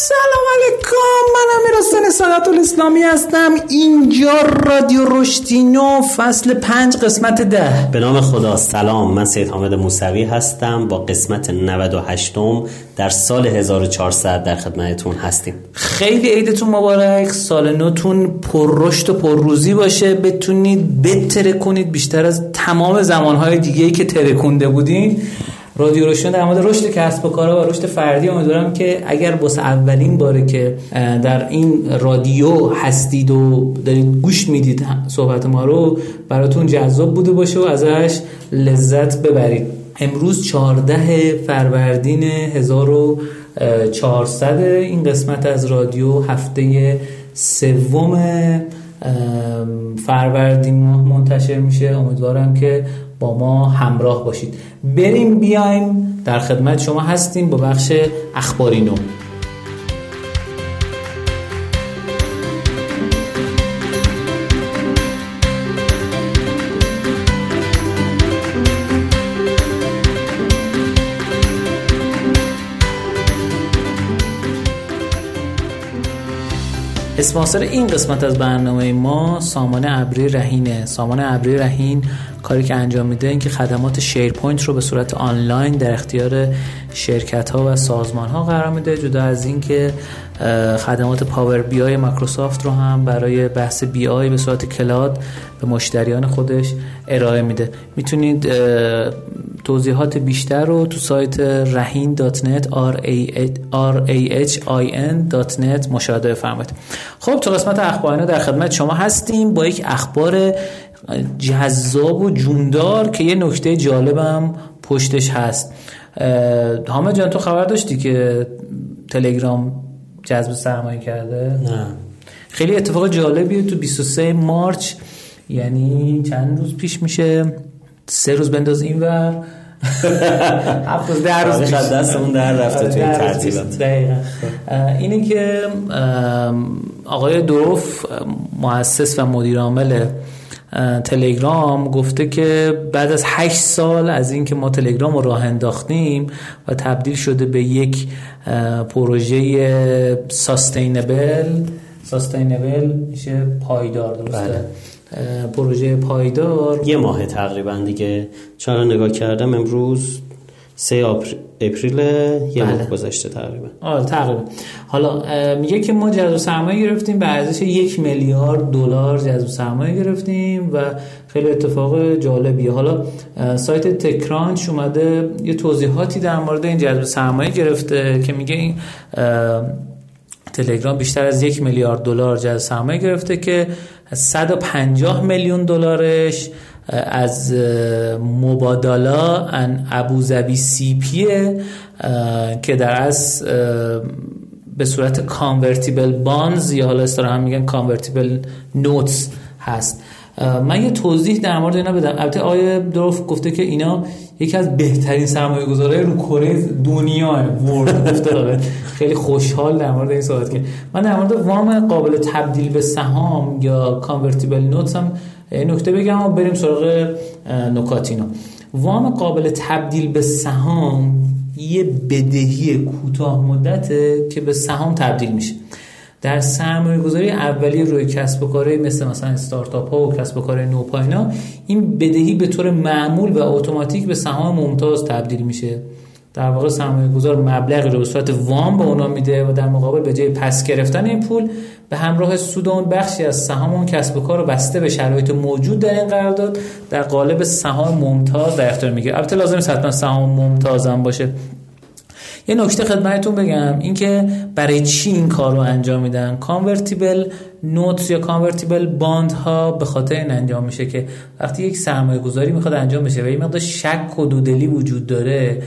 سلام علیکم من امیر حسین الاسلامی هستم. اینجا رادیو رشتینو فصل پنج قسمت ده. به نام خدا سلام. من سید حامد موسوی هستم. با قسمت 98 در سال 1400 در خدمتتون هستیم. خیلی عیدتون مبارک. سال نوتون پر رشد و پر روزی باشه. بتونید بتره کنید بیشتر از تمام زمانهای دیگه که ترکونده بودین. رادیو روشن در مورد رشد کسب و کارها و رشد فردی امیدوارم که اگر بس اولین باره که در این رادیو هستید و دارید گوش می‌دید صحبت ما رو براتون جذاب بوده باشه و ازش لذت ببرید. امروز 14 فروردین 1400 این قسمت از رادیو هفته سوم فروردین منتشر میشه. امیدوارم که با ما همراه باشید. بریم بیایم در خدمت شما هستیم با بخش اخباری نو. اسپانسر این قسمت از برنامه ما سامان ابری رهینه سامان ابری رهین کاری که انجام میده این که خدمات SharePoint رو به صورت آنلاین در اختیار شرکت ها و سازمان ها قرار میده جدا از اینکه خدمات Power BI مایکروسافت رو هم برای بحث BI به صورت cloud به مشتریان خودش ارائه میده. می‌تونید توضیحات بیشتر رو تو سایت رهین.net r مشاهده بفرمایید. خب تو قسمت اخبارنا در خدمت شما هستیم با یک اخبار جذاب و جوندار که یه نکته جالبم پشتش هست. حامد جان تو خبر داشتی که تلگرام جذب سرمایه کرده؟ نه. خیلی اتفاق جالبیه تو 23 مارچ یعنی چند روز پیش میشه. سه روز بنداز این ور. هفت روز در روز دستمون در رفته توی ترتیبات. اینه که آقای دروف مؤسس و مدیر عامل تلگرام گفته که بعد از 8 سال از اینکه ما تلگرام رو راه انداختیم و تبدیل شده به یک پروژه ساستینبل ساستینبل میشه پایدار درسته؟ بله. پروژه پایدار. یه ماه تقریبا دیگه. چون نگاه کردم امروز سه اپریل یه ماه بله. گذشته تقریبا. آره تقریبا. حالا میگه که ما جذب سرمایه گرفتیم به ارزش یک میلیارد دلار جذب سرمایه گرفتیم و خیلی اتفاق جالبیه. حالا سایت تکرانچ اومده یه توضیحاتی در مورد این جذب سرمایه گرفته که میگه این تلگرام بیشتر از یک میلیارد دلار جذب سرمایه گرفته که 150 میلیون دلارش از مبادلا ان ابوظبی سی پیه که در از به صورت convertible bonds یا حالا هم میگن convertible notes هست. من یه توضیح در مورد اینا بدم. البته آقای دروف گفته که اینا یکی از بهترین سرمایه گذاره رو کره دنیا ورد. گفته خیلی خوشحال در مورد این صحبت که من در مورد وام قابل تبدیل به سهام یا convertible notes هم نکته بگم و بریم سراغ نکاتینو. وام قابل تبدیل به سهام یه بدهی کوتاه مدته که به سهام تبدیل میشه. در سرمایه گذاری اولیه روی کسب و کارهای مثل مثلا استارتاپ ها و کسب و نوپاینا این بدهی به طور معمول و اتوماتیک به سهام ممتاز تبدیل میشه. در واقع سرمایه گذار مبلغی رو به صورت وام به اونا میده و در مقابل به جای پس گرفتن این پول به همراه سود اون بخشی از سهام اون کسب و کار رو بسته به شرایط موجود در این قرارداد در قالب سهام ممتاز در اختیار می‌گیره. البته لازم نیست حتما سهام ممتاز هم باشه. یه نکته خدمتتون بگم اینکه برای چی این کار رو انجام میدن؟ convertible notes یا convertible bond ها به خاطر این انجام میشه که وقتی یک سرمایه گذاری می‌خواد انجام بشه و یه مقدار شک و دودلی وجود داره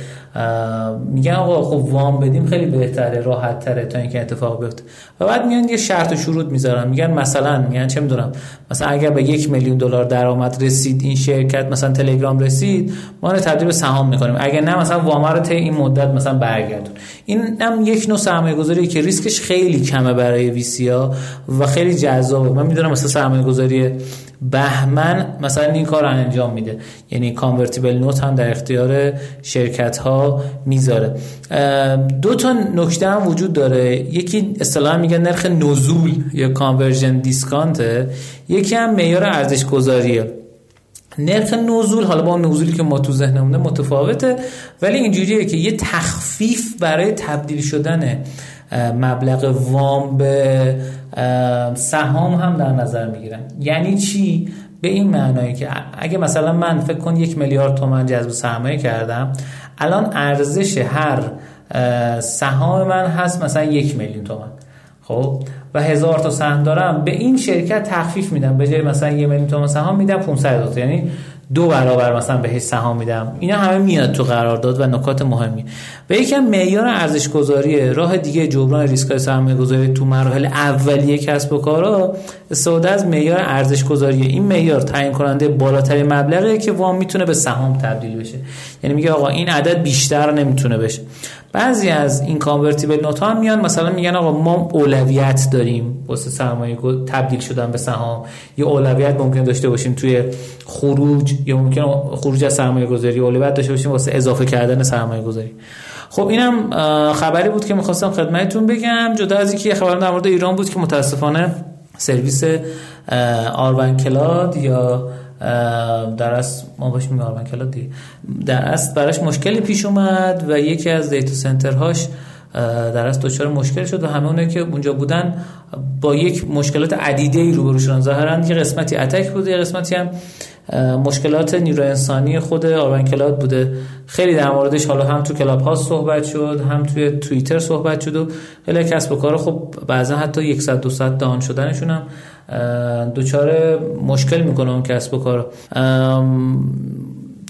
میگن آقا خب وام بدیم خیلی بهتره راحت تره تا اینکه اتفاق بیفته. و بعد میان یه شرط و شروط می‌ذارن. میگن مثلا میگن چه می‌دونم مثلا اگر به یک میلیون دلار درآمد رسید این شرکت مثلا تلگرام رسید ما رو تبدیل به سهام می‌کنیم. اگر نه مثلا وام رو طی این مدت مثلا برگردون. این هم یک نوع سرمایه گذاری که ریسکش خیلی کمه برای ویسیا و خیلی جذابه. من می‌دونم مثلا سرمایه گذاری بهمن مثلا این کار انجام میده. یعنی convertible note هم در اختیار شرکت ها می‌ذاره دو تا نکته هم وجود داره. یکی اصطلاحا میگه نرخ نزول یا conversion discount یکی هم معیار ارزش گذاریه نرخ نزول حالا با نزولی که ما تو ذهنمونه متفاوته ولی اینجوریه که یه تخفیف برای تبدیل شدن مبلغ وام به سهام هم در نظر می‌گیرن. یعنی چی؟ به این معنایی که اگه مثلا من فکر کن یک میلیارد تومن جذب سرمایه کردم الان ارزش هر سهام من هست مثلا یک میلیون تومن خب؟ و هزار تا سهم دارم به این شرکت تخفیف میدم. به جای مثلا یه میلیون تومان سهام میدم 500 تا. یعنی دو برابر مثلا بهش سهام میدم. اینا همه میاد تو قرارداد و نکات مهمی. و یکم معیار ارزش گذاری راه دیگه جبران ریسک سرمایه گذاری تو مراحل اولیه کسب و کارا استفاده از معیار ارزش گذاری این معیار تعیین کننده بالاترین مبلغی که وام می‌تونه به سهام تبدیل بشه. یعنی میگه آقا این عدد بیشتر نمی‌تونه بشه. بعضی از این convertible note ها میان مثلا میگن آقا ما اولویت داریم واسه سرمایه تبدیل شدن به سهام. یا اولویت ممکن داشته باشیم توی خروج یا ممکن خروج از سرمایه گذاری اولویت داشته باشیم واسه اضافه کردن سرمایه گذاری. خب اینم خبری بود که می‌خواستم خدمتتون بگم جدا از اینکه خبر در مورد ایران بود که متاسفانه سرویس آروان کلاد یا در اصل ما باش میگم آروان کلاد در اصل براش مشکلی پیش اومد و یکی از data center هاش در اصل دچار مشکل شد و همه اونایی که اونجا بودن با یک مشکلات عدیده ای روبرو شدن. ظاهرا یه قسمتی attack بوده یه قسمتی هم مشکلات نیرو انسانی خود آروان کلاد بوده. خیلی در موردش حالا هم تو کلاب هاوس صحبت شد هم توی توییتر صحبت شد و خیلی کسب و کار خب بعضا حتی 100 200 down شدنشون هم دچار مشکل می‌کنه اون کسب و کار.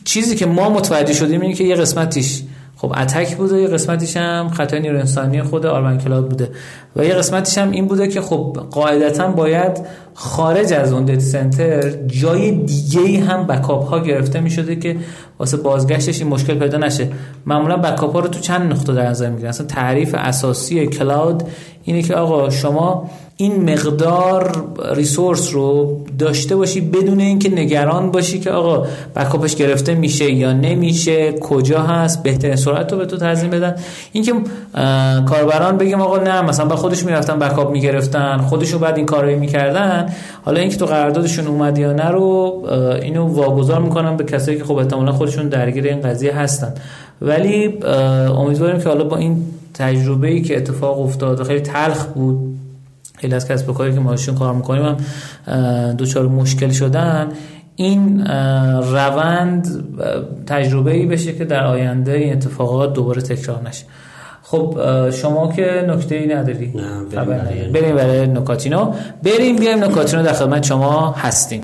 چیزی که ما متوجه شدیم اینه که یه قسمتیش خب attack بوده یه قسمتیش هم خطای نیرو انسانی خود آروان کلاد بوده. و یه قسمتیش هم این بوده که خب قاعدتا باید خارج از اون data center جای دیگه هم backup ها گرفته می شده که واسه بازگشتش این مشکل پیدا نشه. معمولا backup ها رو تو چند نقطه در نظر می‌گیرن؟ اصلا تعریف اساسی cloud اینه که آقا شما این مقدار ریسورس رو داشته باشی بدون اینکه نگران باشی که آقا بکاپش گرفته میشه یا نمیشه کجا هست بهترین سرعت رو به تو تضمین بدن. اینکه کاربران بگیم آقا نه مثلا با خودش می‌رفتن بکاپ می‌گرفتن خودشون بعد این کارو می‌کردن حالا اینکه تو قراردادشون اومد یا نه رو اینو واگذار می‌کنن به کسایی که خب احتمالاً خودشون درگیر این قضیه هستن. ولی امیدواریم که حالا با این تجربه ای که اتفاق افتاد و خیلی تلخ بود خیلی از کسب کاری که ماشین کار می‌کنیم هم دوچار مشکل شدن این روند تجربه ای بشه که در آینده این اتفاقات دوباره تکرار نشه. خب شما که نکته ای نداری. نه بریم, بریم برای نکاتینو. بریم بیایم نکاتینو در خدمت شما هستیم.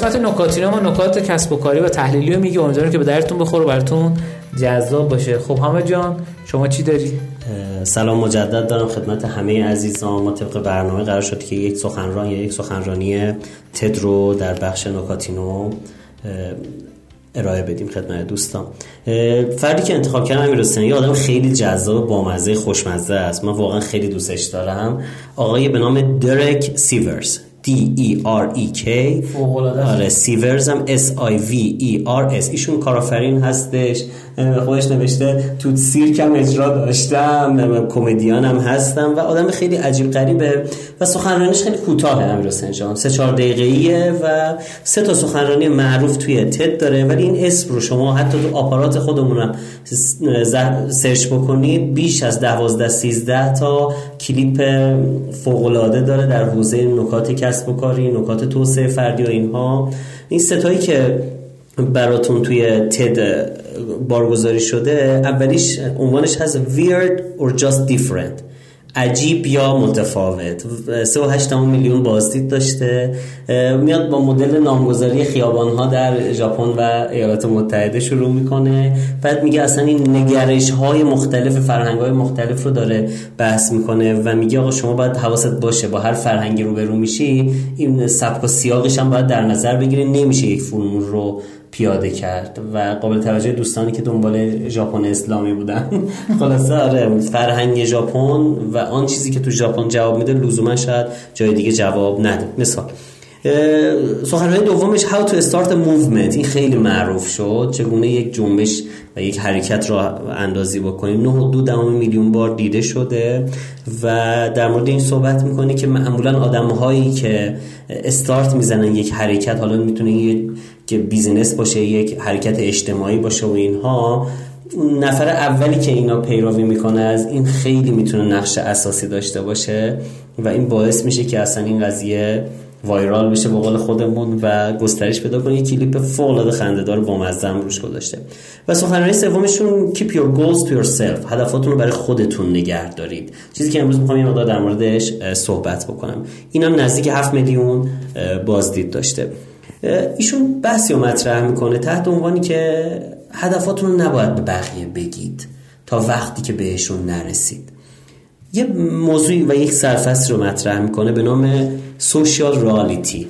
قسمت نکاتینو ما نکات کسب و کاری و تحلیلی رو میگه. امیدوارم که به درتون بخوره براتون جذاب باشه. خب همه جان شما چی داری؟ سلام مجدد دارم خدمت همه عزیزان. ما طبق برنامه قرار شد که یک سخنران یا یک سخنرانی تد رو در بخش نکاتینو ارائه بدیم خدمت دوستان. فردی که انتخاب کردم امیر یه آدم خیلی جذاب بامزه خوشمزه است. من واقعا خیلی دوستش دارم. آقای به نام درک سیورز. D E R E K. آره سیورز هم S I V E R S. ایشون کارآفرین هستش. خودش نوشته تو سیرکم اجرا داشتم comedian هم هستم و آدم خیلی عجیب غریبه و سخنرانیش خیلی کوتاه امیر حسین جان. سه چهار دقیقه‌ایه و سه تا سخنرانی معروف توی TED داره ولی این اسم رو شما حتی تو آپارات خودمونم سرچ بکنید. بیش از دوازده سیزده تا کلیپ فوق‌العاده داره در حوزه نکات کسب و کاری نکات توسعه فردی و اینها. این ستایی که براتون توی تد بارگذاری شده اولیش عنوانش هست weird or just different. عجیب یا متفاوت. 3.8 میلیون بازدید داشته. میاد با مدل نامگذاری خیابان ها در ژاپن و ایالات متحده شروع می‌کنه. بعد میگه اصلا این نگرش های مختلف فرهنگ های مختلف رو داره بحث می‌کنه و میگه آقا شما باید حواست باشه با هر فرهنگی رو برو میشی این سبک و سیاقش هم باید در نظر بگیری. نمیشه یک فرمول رو پیاده کرد و قابل توجه دوستانی که دنبال ژاپن اسلامی بودن. خلاصه آره فرهنگ ژاپن و آن چیزی که تو ژاپن جواب میده لزوما شاید جای دیگه جواب نده. مثال سخنرانی دومش How to start a movement. این خیلی معروف شد. چگونه یک جنبش و یک حرکت را اندازی بکنیم. نه دو دهم میلیون بار دیده شده و در مورد این صحبت می‌کنه که معمولا آدم هایی که استارت می‌زنن یک حرکت حالا می‌تونه یک بیزینس باشه یک حرکت اجتماعی باشه و اینها نفر اولی که اینا پیروی می‌کنه از این خیلی می‌تونه نقش اساسی داشته باشه و این باعث میشه که اصلا این قضیه وایرال بشه به قول خودمون و گسترش پیدا کنه. یه کلیپ فوق العاده خنده‌دار بامزه روش گذاشته. و سخنرانی سومشون keep your goals to yourself. هدفاتون رو برای خودتون نگه دارید. چیزی که امروز می‌خوام یه مقدار در موردش صحبت بکنم. اینم نزدیک 7 میلیون بازدید داشته. ایشون بحثی رو مطرح می‌کنه تحت عنوانی که هدفاتون رو نباید به بقیه بگید تا وقتی که بهشون نرسید. یه موضوعی و یک سرفصل رو مطرح می‌کنه به نام سوشیال رالیتی.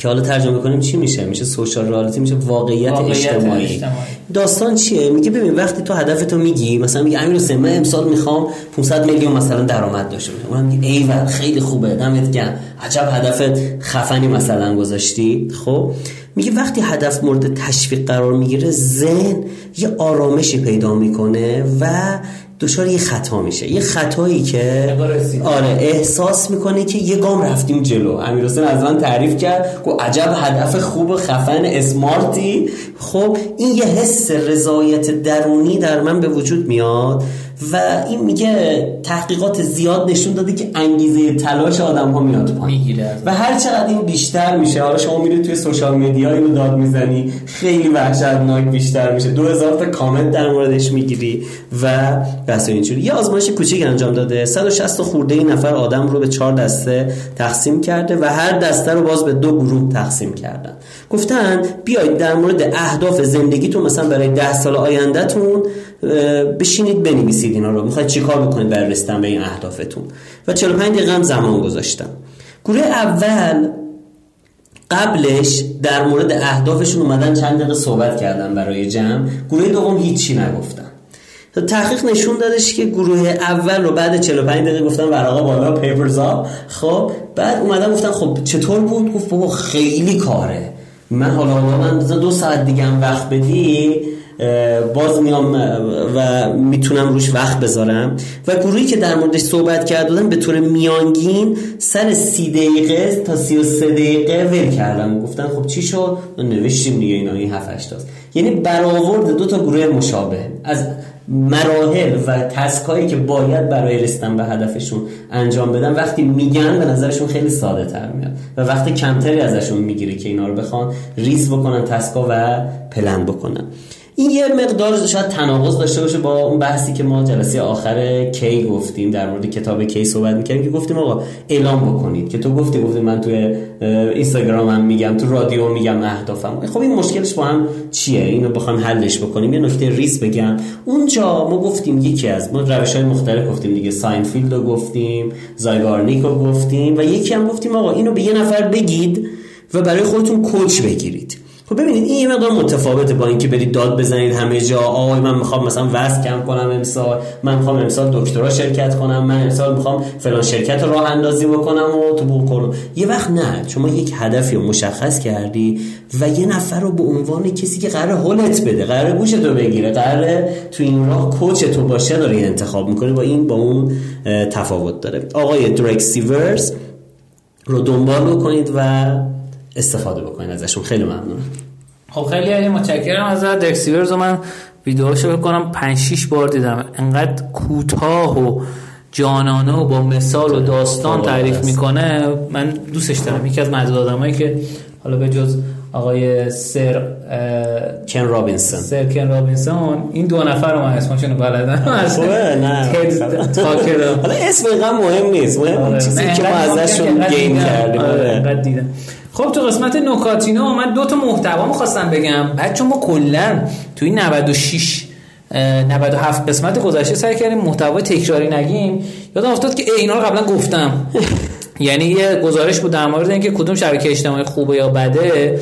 که حالا ترجمه کنیم چی میشه؟ میشه سوشال رالیتی میشه واقعیت, واقعیت اجتماعی. اجتماعی. داستان چیه؟ میگه ببین وقتی تو هدفتو میگی مثلا میگه امیر حسین من امسال می‌خوام 500 میلیون مثلا درآمد داشته باشم. اونم میگه ایول خیلی خوبه دمت گرم. عجب هدفت خفنی مثلا گذاشتی. خب؟ میگه وقتی هدف مورد تشویق قرار می‌گیره ذهن یه آرامشی پیدا می‌کنه و دچار یه خطا میشه. یه خطایی که آره احساس می‌کنه که یه گام رفتیم جلو. امیر حسین از من تعریف کرد گفت عجب هدف خوب خفن اسمارتی. خب این یه حس رضایت درونی در من به وجود میاد. و این میگه تحقیقات زیاد نشون داده که انگیزه تلاش آدم ها میاد پایین. و هر چقدر این بیشتر میشه حالا شما میرید توی سوشال میدیا اینو داد می‌زنی خیلی وحشتناک بیشتر میشه. 2000 تا کامنت در موردش می‌گیری و بس اینجوری. یه آزمایش کوچیک انجام داده. 160 خورده این نفر آدم رو به چهار دسته تقسیم کرده و هر دسته رو باز به دو گروه تقسیم کردن. گفتن بیاید در مورد اهداف زندگیتون مثلا برای ده سال آیندهتون بشینید بنویسید اینا رو. می‌خواید چیکار بکنید برای رسیدن به این اهدافتون؟ و 45 دقیقه هم زمان گذاشتم. گروه اول قبلش در مورد اهدافشون اومدن چند دقیقه صحبت کردن برای جمع. گروه دوم هیچی نگفتن. تحقیق نشون دادش که گروه اول رو بعد 45 دقیقه گفتن ورقا بالا پیپرز خب بعد اومدن گفتن خب چطور بود؟ گفت بابا خیلی کاره. من حالا من دو ساعت دیگه هم وقت بدی. باز میام و می‌تونم روش وقت بذارم. و گروهی که در موردش صحبت کردن به طور میانگین سر سی دقیقه تا سی و سه دقیقه ول کردم. گفتن خب چی شد؟ نوشتیم دیگه اینا این هفت یعنی برآورد دو تا گروه مشابه. از مراحل و تسکایی که باید برای رسیدن به هدفشون انجام بدن وقتی میگن به نظرشون خیلی ساده تر میاد. و وقتی کمتری ازشون می‌گیره که اینا رو بخوان ریز بکنن تسکا و پلن بکنن. این یه مقدار شاید تناقض داشته باشه با اون بحثی که ما جلسه آخر کی گفتیم در مورد کتاب کی صحبت می‌کردیم که گفتیم آقا اعلام بکنید که تو گفتی گفتی من توی اینستاگرامم میگم تو رادیو میگم اهدافم. خب این مشکلش با هم چیه؟ اینو بخوام حلش بکنیم. یه نکته ریز بگم. اونجا ما گفتیم یکی از ما روش های مختلف گفتیم دیگه. ساینفیلد رو گفتیم زایگارنیک رو گفتیم و یکی هم گفتیم آقا اینو به یه نفر بگید و برای خودتون coach بگیرید. خب ببینید این یه مقدار متفاوته با اینکه برید داد بزنید همه جا. آقا من می‌خوام مثلا وزن کم کنم امسال. من می‌خوام امسال دکترا شرکت کنم. من امسال می‌خوام فلان شرکت راه اندازی بکنم و تو بوق یه وقت نه. شما یک هدفی رو مشخص کردی و یه نفر رو به عنوان کسی که قرار هولت بده قرار گوش تو بگیره قرار تو این راه کوچ تو باشه داری انتخاب می‌کنه با این با اون تفاوت داره. آقای درک سیورز رو دنبال کنید و استفاده بکنید ازشون. خیلی ممنونم خب خیلی متشکرم از دکسیورز. من ویدیوهاشو بکنم 5 6 بار دیدم. انقدر کوتاه و جانانه و با مثال و داستان تعریف می‌کنه. من دوستش دارم. یکی از معدود آدمایی که حالا به جز آقای سر کن رابینسون. سر کن رابینسون. این دو نفر رو من اسمشون بلدم نه حالا اسم اینقدر مهم نیست. مهم آره. چیزی که ما ازشون. gain کردیم. آره، آره. خب تو قسمت نکاتینا من دو تا محتوا می‌خواستم بگم. بچه ما کلا تو این 96 اه، 97 قسمت گذشته سعی کردیم محتوای تکراری نگیم. یادم افتاد که ای، اینا رو قبلا گفتم. یعنی یه گزارش بود در مورد اینکه کدوم شبکه اجتماعی خوبه یا بده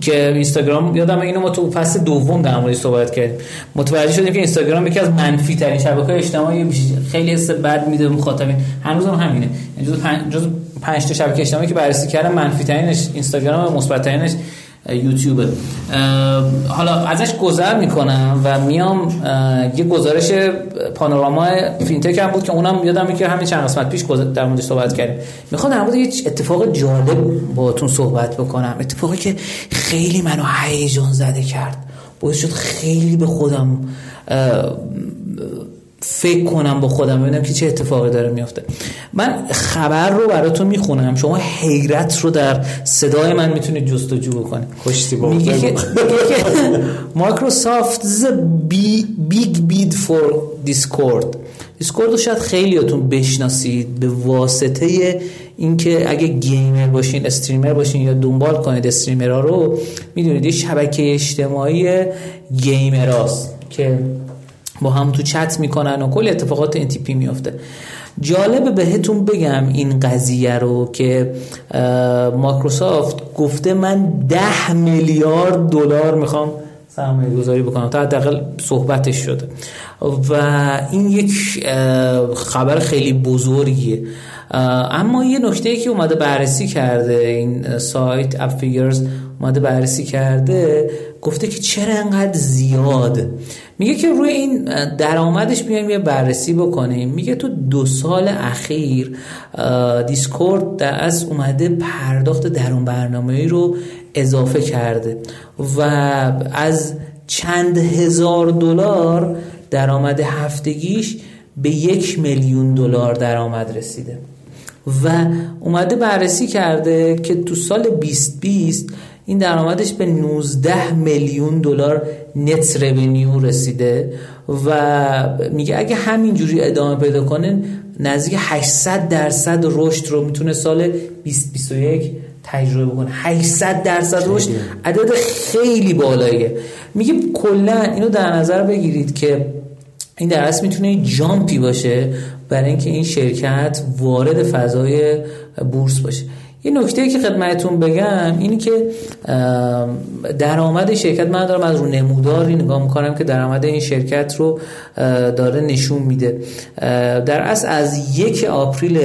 که اینستاگرام یادم اینو ما تو فصل دوم در موردش صحبت کردیم. متوجه شدیم که اینستاگرام یکی از منفی ترین شبکه اجتماعی خیلی حس بد میده به مخاطبین. هنوز هم همینه. جز پنج, جز پنج تا شبکه اجتماعی که بررسی کردم منفی ترینش اینستاگرام مثبت ترینش یوتیوبه. اه، حالا ازش گذر می‌کنم و میام یه گزارش پانوراما فینتک هم بود که اونم یادم که همین چند قسمت پیش در موردش صحبت کردیم. می‌خوام در مورد یه اتفاق جالب باهاتون صحبت بکنم. اتفاقی که خیلی منو هیجان زده کرد. باعث شد خیلی به خودم فکر کنم با خودم ببینم که چه اتفاقی داره میفته من خبر رو براتون می‌خونم. شما حیرت رو در صدای من می‌تونید جستجو بکنید. کشتی با میگه که Microsoft big bid for Discord Discord رو شاید خیلیاتون بشناسید به واسطه اینکه اگه gamer باشین streamer باشین یا دنبال کنید streamer ها رو می‌دونید یه شبکه اجتماعی gamer است که با هم تو چت می‌کنن و کل اتفاقات این تیپی میفته جالبه بهتون بگم این قضیه رو که مایکروسافت گفته من ده میلیارد دلار می‌خوام سرمایه گذاری بکنم. تا حداقل صحبتش شده. و این یک خبر خیلی بزرگیه. اما یه نکته که اومده بررسی کرده این سایت اپ فیگرز اومده بررسی کرده گفته که چرا انقدر زیاد میگه که روی این درآمدش بیایم یه بررسی بکنیم. میگه تو دو سال اخیر دیسکورد در از اومده پرداخت درون برنامه رو اضافه کرده و از چند هزار دلار درآمد هفتگیش به یک میلیون دلار درآمد رسیده. و اومده بررسی کرده که تو سال 2020 این درآمدش به 19 میلیون دلار نت رونیو رسیده و میگه اگه همینجوری ادامه پیدا کنه نزدیک 800 درصد رشد رو می‌تونه سال 2021 تجربه بکنه. 800 درصد رشد عدد خیلی بالاییه. میگه کلا اینو در نظر بگیرید که این در اصل می‌تونه جامپی باشه برای اینکه این شرکت وارد فضای بورس باشه. یه نکته که خدمتتون بگم اینی که درآمد شرکت من دارم از رو نموداری نگاه می‌کنم که درآمد این شرکت رو داره نشون میده. در اصل از یک April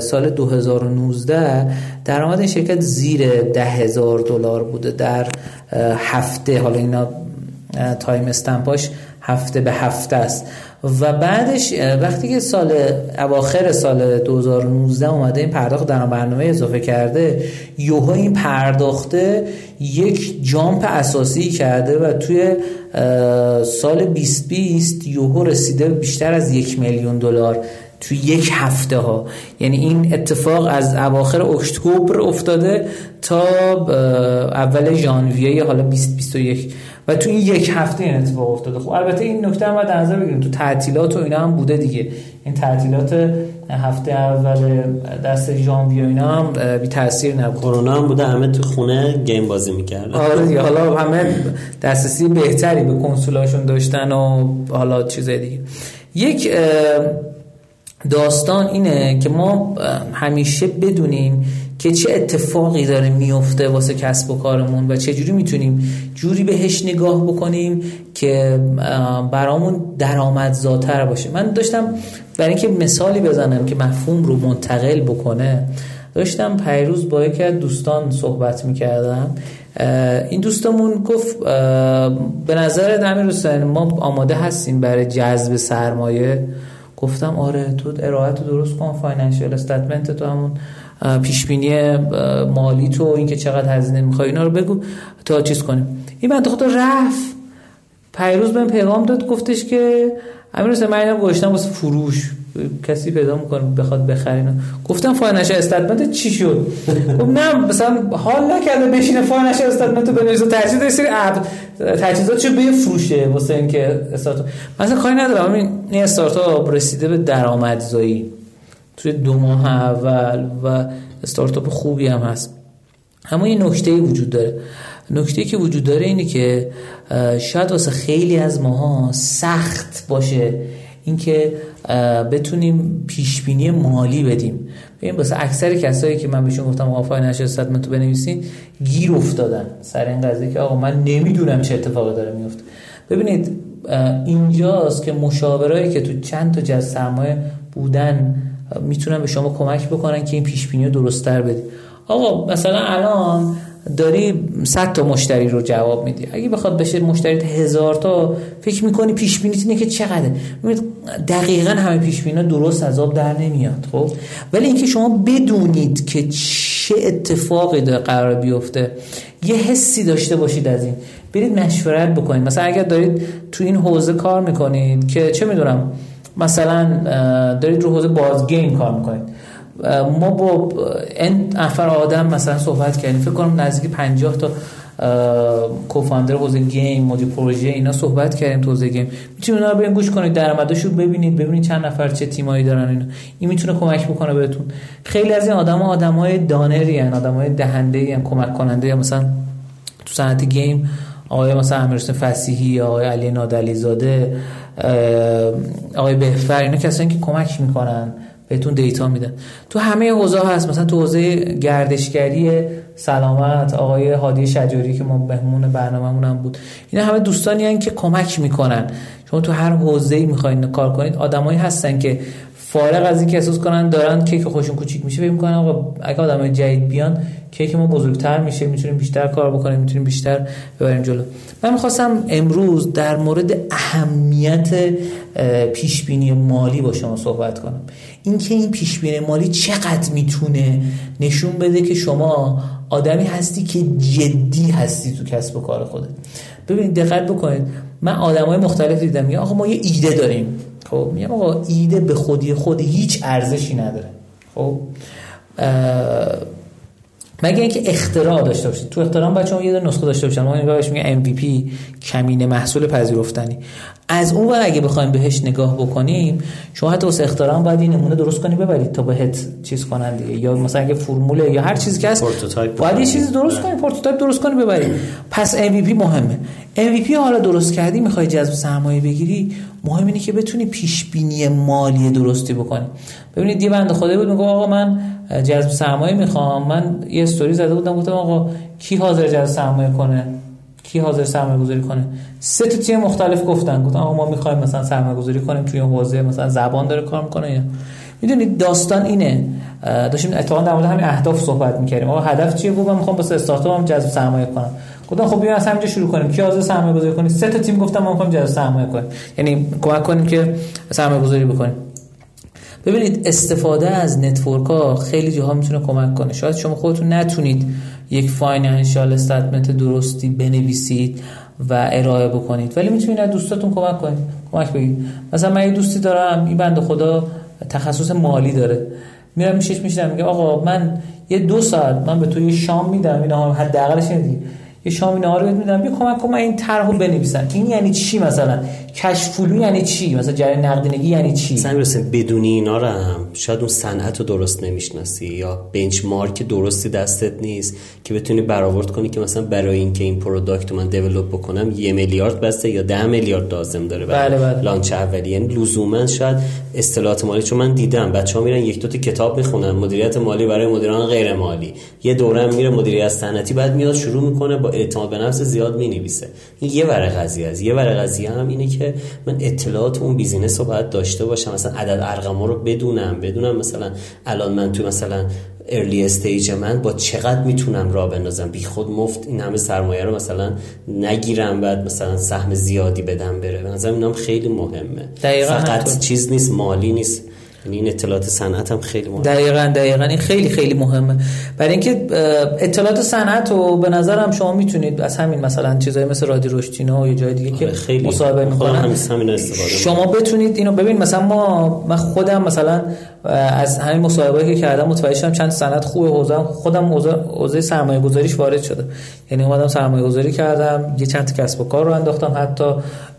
سال 2019 درآمد این شرکت زیر ده هزار دلار بوده. در هفته حالا اینا time stamp اش هفته به هفته است. و بعدش وقتی که سال اواخر سال 2019 اومده این پرداخت در برنامه اضافه کرده یهو این پرداخته یک jump اساسی کرده و توی سال 2020 یوهو رسیده بیشتر از یک میلیون دلار تو یک هفته ها یعنی این اتفاق از اواخر اکتبر افتاده تا اول ژانویه حالا 2021 و تو این یک هفته این اتفاق افتاده. خب البته این نکته هم باید در نظر بگیریم. تو تعطیلات و اینا هم بوده دیگه. این تعطیلات هفته اول دست ژانویه و اینا هم بی تاثیر نبود. کرونا هم بوده همه تو خونه گیم بازی می‌کردن. آره دیگه. حالا همه دسترسی بهتری به کنسولاشون داشتن و حالا چیزای دیگه. یک داستان اینه که ما همیشه بدونیم که چه اتفاقی داره میفته واسه کسب و کارمون و چجوری می‌تونیم جوری بهش نگاه بکنیم که برامون درآمدزاتر باشه. من داشتم برای اینکه مثالی بزنم که مفهوم رو منتقل بکنه داشتم پیروز با یکی از دوستان صحبت می‌کردم. این دوستمون گفت به نظر امیر حسین ما آماده هستیم برای جذب سرمایه. گفتم آره تو ارائه تو درست کن financial statement تو همون پیشبینی مالی تو اینکه چقدر هزینه می‌خوای اینا رو بگو تا چیز کنیم. این بنده خدا رفت. پیروز بهم پیغام داد گفتش که امیر حسین من اینم گذاشتم واسه فروش. کسی پیدا می‌کنی بخواد بخرین گفتم financial statement چی شد؟ گفت نه مثلا حال نکرده بشینه financial statement بنویسه. ترجیح داره سری تجهیزات چه بفروشه واسه اینکه استارتاپ. مثلا کاری ندارم. این استارتاپ رسیده به درآمدزایی. توی دو ماه اول و استارتاپ خوبی هم هست. اما یه نکته وجود داره. نکته که وجود داره اینه که شاید واسه خیلی از ماها سخت باشه اینکه بتونیم پیشبینی مالی بدیم. ببین واسه اکثر کسایی که من بهشون گفتم آقا فاینانشال استاتمنت بنویسین گیر افتادن. سر این قضیه که آقا من نمی‌دونم چه اتفاقی داره میفته ببینید اینجاست که مشاورایی که تو چند تا جز سرمایه بودن می‌تونن به شما کمک بکنن که این پیشبینی رو درستتر بدید آقا مثلا الان داری 100 تا مشتری رو جواب میدی. اگه بخواد بشه مشتری هزار تا فکر می‌کنی پیش بینیت اینه که چقدره؟ دقیقا همه پیش درست از آب در نمیاد خب؟ ولی اینکه شما بدونید که چه اتفاقی داره قرار بیفته یه حسی داشته باشید از این. برید مشورت بکنید. مثلا اگر دارید تو این حوزه کار می‌کنید که چه می‌دونم مثلا دارید رو حوزه بازگیم کار می‌کنید. ما با این نفر آدم مثلا صحبت کردیم. فکر کنم نزدیک 50 تا کوفاندر حوزه گیم مدیر پروژه اینا صحبت کردیم تو حوزه گیم می‌تونید اونا رو گوش کنید درآمدشو ببینید ببینید چند نفر چه تیمایی دارن اینا. این می‌تونه کمک بکنه بهتون. خیلی از این آدما آدمای دانری ان آدمای دهنده ان کمک کننده یا مثلا تو صنعت گیم آقای مثلا امیرحسین فسیحی آقای علی نادلی زاده آقای بهفر اینا کسانی که کمک می‌کنن بهتون دیتا میدن. تو همه حوزه هست. مثلا تو حوزه گردشگری سلامت آقای هادی شجاری که ما مهمون برنامه‌مون هم بود. اینا همه دوستانی هستن که کمک می‌کنن. شما تو هر حوزه‌ای می‌خواین کار کنید آدمایی هستن که فارغ از اینکه احساس کنن دارن کیک خوشون کوچیک میشه فکر می‌کنن آقا اگه آدمای جدید بیان کیک ما بزرگتر میشه می‌تونیم بیشتر کار بکنیم می‌تونیم بیشتر ببریم جلو. من می‌خواستم امروز در مورد اهمیت پیش بینی مالی با شما صحبت کنم. اینکه این پیش بینی مالی چقدر می‌تونه نشون بده که شما آدمی هستی که جدی هستی تو کسب و کار خودت. ببینید دقت بکنید. من آدمای مختلف دیدم. میگم آقا ما یه ایده داریم. خب میگم آقا ایده به خودی خود هیچ ارزشی نداره. خب مگه اینکه اختراع داشته باشید. تو اختراع بچه‌ها یه نسخه داشته باشن. ما بهش میگه MVP کمین محصول پذیرفتنی. از اون ور اگه بخوایم بهش نگاه بکنیم شما حتی واسه اختراع باید این نمونه درست کنی ببرید تا بهت چیز کنن دیگه. یا مثلا اگه فرمول یا هر چیزی که هست باید یه چیزی درست کنی prototype درست کنی ببرید. پس MVP مهمه. MVP حالا درست کردی می‌خوای جذب سرمایه بگیری مهم اینه که بتونی پیش بینی مالی درستی بکنی. ببینید یه بنده خدایی بود میگه آقا من جذب سرمایه می‌خوام. من یه استوری زده بودم گفتم آقا کی حاضر جذب سرمایه کنه؟ کی حاضر سرمایه گذاری کنه؟ سه تا تیم مختلف گفتن. گفتن آقا ما می‌خوایم مثلا سرمایه گذاری کنیم توی حوزه مثلا زبان داره کار می‌کنه یا می‌دونید داستان اینه. داشتیم اتفاقا در مورد همین اهداف صحبت می‌کردیم. آقا هدف چیه؟ گفتم می‌خوام واسه استارتاپم جذب سرمایه کنم. گفتم خب از همینجا شروع کنیم. کی حاضر سرمایه گذاری کنه؟ سه تا تیم گفتم ما می‌خوایم جذب سرمایه کنیم. یعنی کمک کنیم که سرمایه گذاری بکنیم. ببینید استفاده از network ها خیلی جاها می‌تونه کمک کنه. شاید شما خودتون نتونید یک financial statement درستی بنویسید و ارائه بکنید. ولی می‌تونید از دوستاتون کمک کنید. کمک بگیرید مثلا من یه دوستی دارم این بنده خدا تخصص مالی داره. میرم پیشش میشینم میگه آقا من یه دو ساعت من به تو یه شام میدم اینا حداقلش اینه یه شامی نهار بهت میدم بیا کمک کن من این طرحو بنویسم. این یعنی چی مثلا؟ cash flow یعنی چی؟ مثلا جریان نقدینگی یعنی چی؟ مثلا بدونی اینا رو هم شاید اون صنعت رو درست نمی‌شناسی یا benchmark درستی دستت نیست که بتونی برآورد کنی که مثلا برای اینکه این product رو من develop بکنم یه میلیارد بسه یا ده میلیارد لازم داره بله بله. launch اولیه. یعنی لزوما شاید اصطلاحات مالی چون من دیدم بچه‌ها میرن یک دو تا کتاب می‌خونن مدیریت مالی برای مدیران غیر مالی یه دوره میره مدیریت صنعتی بعد میاد شروع می‌کنه با اعتماد به نفس زیاد می‌نویسه. این یه ور قضیه است. یه ور قضیه هم اینه که من اطلاعات اون business رو باید داشته باشم. مثلا عدد ارقام رو بدونم بدونم مثلا الان من تو مثلا early stage من با چقدر می‌تونم راه بندازم؟ بی خود مفت این همه سرمایه رو مثلا نگیرم بعد مثلا سهم زیادی بدم بره. به نظرم اینم خیلی مهمه. دقیقا فقط چیز نیست مالی نیست. یعنی این اطلاعات صنعت هم خیلی مهمه. دقیقا دقیقا. این خیلی خیلی مهمه. برای اینکه اطلاعات صنعت رو به نظرم شما می‌تونید از همین مثلا چیزایی مثل رادی رشتینا و یه جای دیگه که آره، خیلی. مصاحبه می‌کنن شما بتونید اینو ببین مثلا ما من خودم مثلا از همین مصاحبه که کردم متوجه شدم چند سند خوبه حوزه خودم حوزه سرمایه گذاریش وارد شده یعنی اومدم سرمایه گذاری کردم یه چند کسب و کار رو انداختم حتی.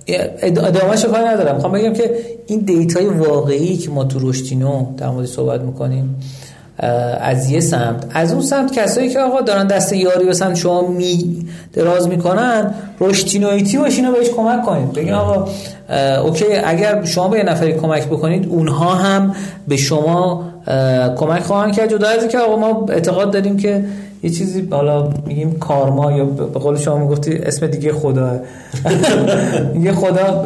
ادامهش کاری ندارم. می‌خوام بگم که این data ی واقعی که ما تو رشدینو در مورد صحبت می‌کنیم از یه سمت. از اون سمت کسایی که آقا دارن دست یاری به سمت شما می دراز می‌کنن رشدینوایتی باشین و بهش کمک کنید. بگین آقا okay اگر شما به یه نفری کمک بکنید اونها هم به شما کمک خواهند کرد. جدا از که آقا ما اعتقاد داریم که یه چیزی حالا میگیم کارما یا به قول شما می‌گفتی اسم دیگه خدا. یه خدا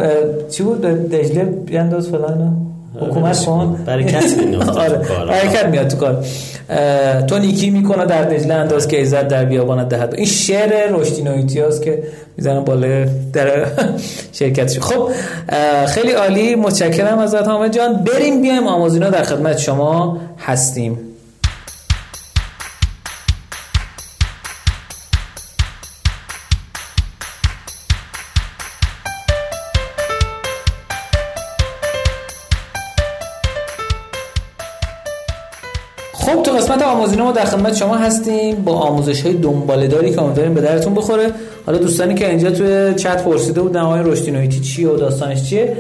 چی بود؟ دجله بیانداز فلان حکومت کن. برکت آره برکت میاد تو کار. تو نیکی می‌کنه در دجله انداز که عزت در بیابان دهد. این شعر رشدی هاست که می‌زنم بالا در شرکتش. خب خیلی عالی. متشکرم ازت حامد جان. بریم بیایم آموزینا در خدمت شما هستیم. خب تو قسمت آموزینه ما در خدمت شما هستیم. با آموزش های دنباله داری که امیدواریم به درتون بخوره. حالا دوستانی که اینجا توی چت پرسیده بودن آقای رشدینویتی چیه و داستانش چیه؟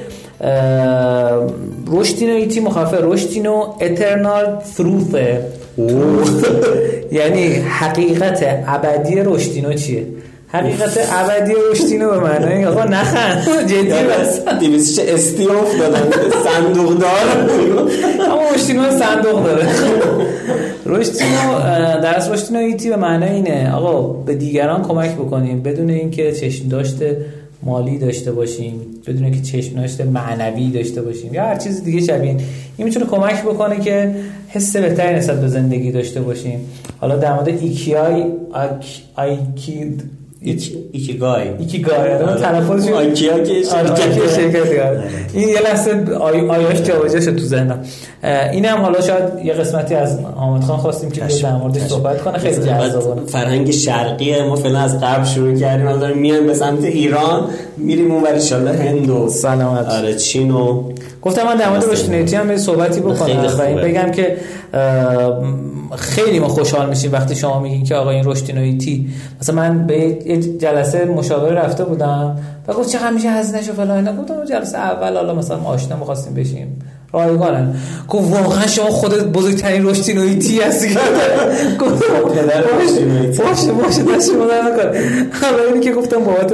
رشدینویتی مخفف رشدینو اترنال ثروفه یعنی حقیقت ابدی رشدینو چیه؟ حقیقت ابدی رشدینو به معنی آقا نخند. جدی بس. دیویزش استیوف دادن صندوق دار. اما رشدینو صندوق داره. رشدینو درس رشدینو ایتی به معنی اینه. آقا به دیگران کمک بکنیم بدون اینکه چشم داشت مالی داشته باشیم بدون اینکه چشم داشت معنوی داشته باشیم یا هر چیز دیگه شبیه این. می‌تونه کمک بکنه که حس بهتری نسبت به زندگی داشته باشیم حالا در مورد ایکیای آیکی ikigai ikigai آره تلفظش IKEA که شرکت. این یه لحظه آیاش جابجا شد تو ذهنم. اینم حالا شاید یه قسمتی از حامد خان خواستیم که در موردش صحبت کنه. خیلی جذابه. فرهنگ شرقی ما فعلا از غرب شروع کردیم. الان میایم به سمت ایران. میریم اون ان شاء هند و سلامت. آره چین و گفتم من در مورد رشدینیتی هم صحبتی بکنم و این بگم که خیلی ما خوشحال میشیم وقتی شما میگین که آقا این رشدینویتی مثلا من به یه جلسه مشاوره رفته بودم و گفت چقدر میشه هزینه‌شو فلان اینا. گفتم جلسه اول حالا مثلا آشنا می‌خواستیم بشیم. رایگانن. گفت واقعا شما خودت بزرگترین رشدینویتی هستی. گفت باشه باشه دست شما در نکن اینی که گفتم بابت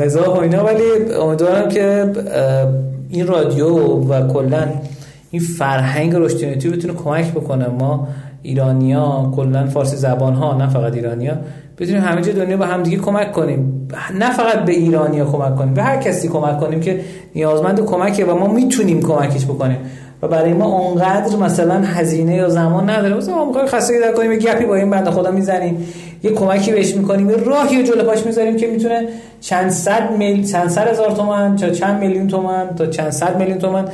مزاح و اینا ولی امیدوارم که این رادیو و کلا این فرهنگ رشدینویتی بتونه کمک بکنه ما ایرانیا کلا فارسی زبان ها نه فقط ایرانیا بتونیم همه جای دنیا به همدیگه کمک کنیم. نه فقط به ایرانیا کمک کنیم به هر کسی کمک کنیم که نیازمند کمکه و ما می‌تونیم کمکش بکنیم. و برای ما اونقدر مثلا هزینه یا زمان نداره. مثلا ما می‌خوایم خستگی در کنیم گپی با این بنده خدا می‌زنیم. یه کمکی بهش می‌کنیم. یه راهی جلو پاش می‌ذاریم که می‌تونه چند صد میل چند صد هزار تومان تا چند میلیون تومان تا چند صد میلیون تومان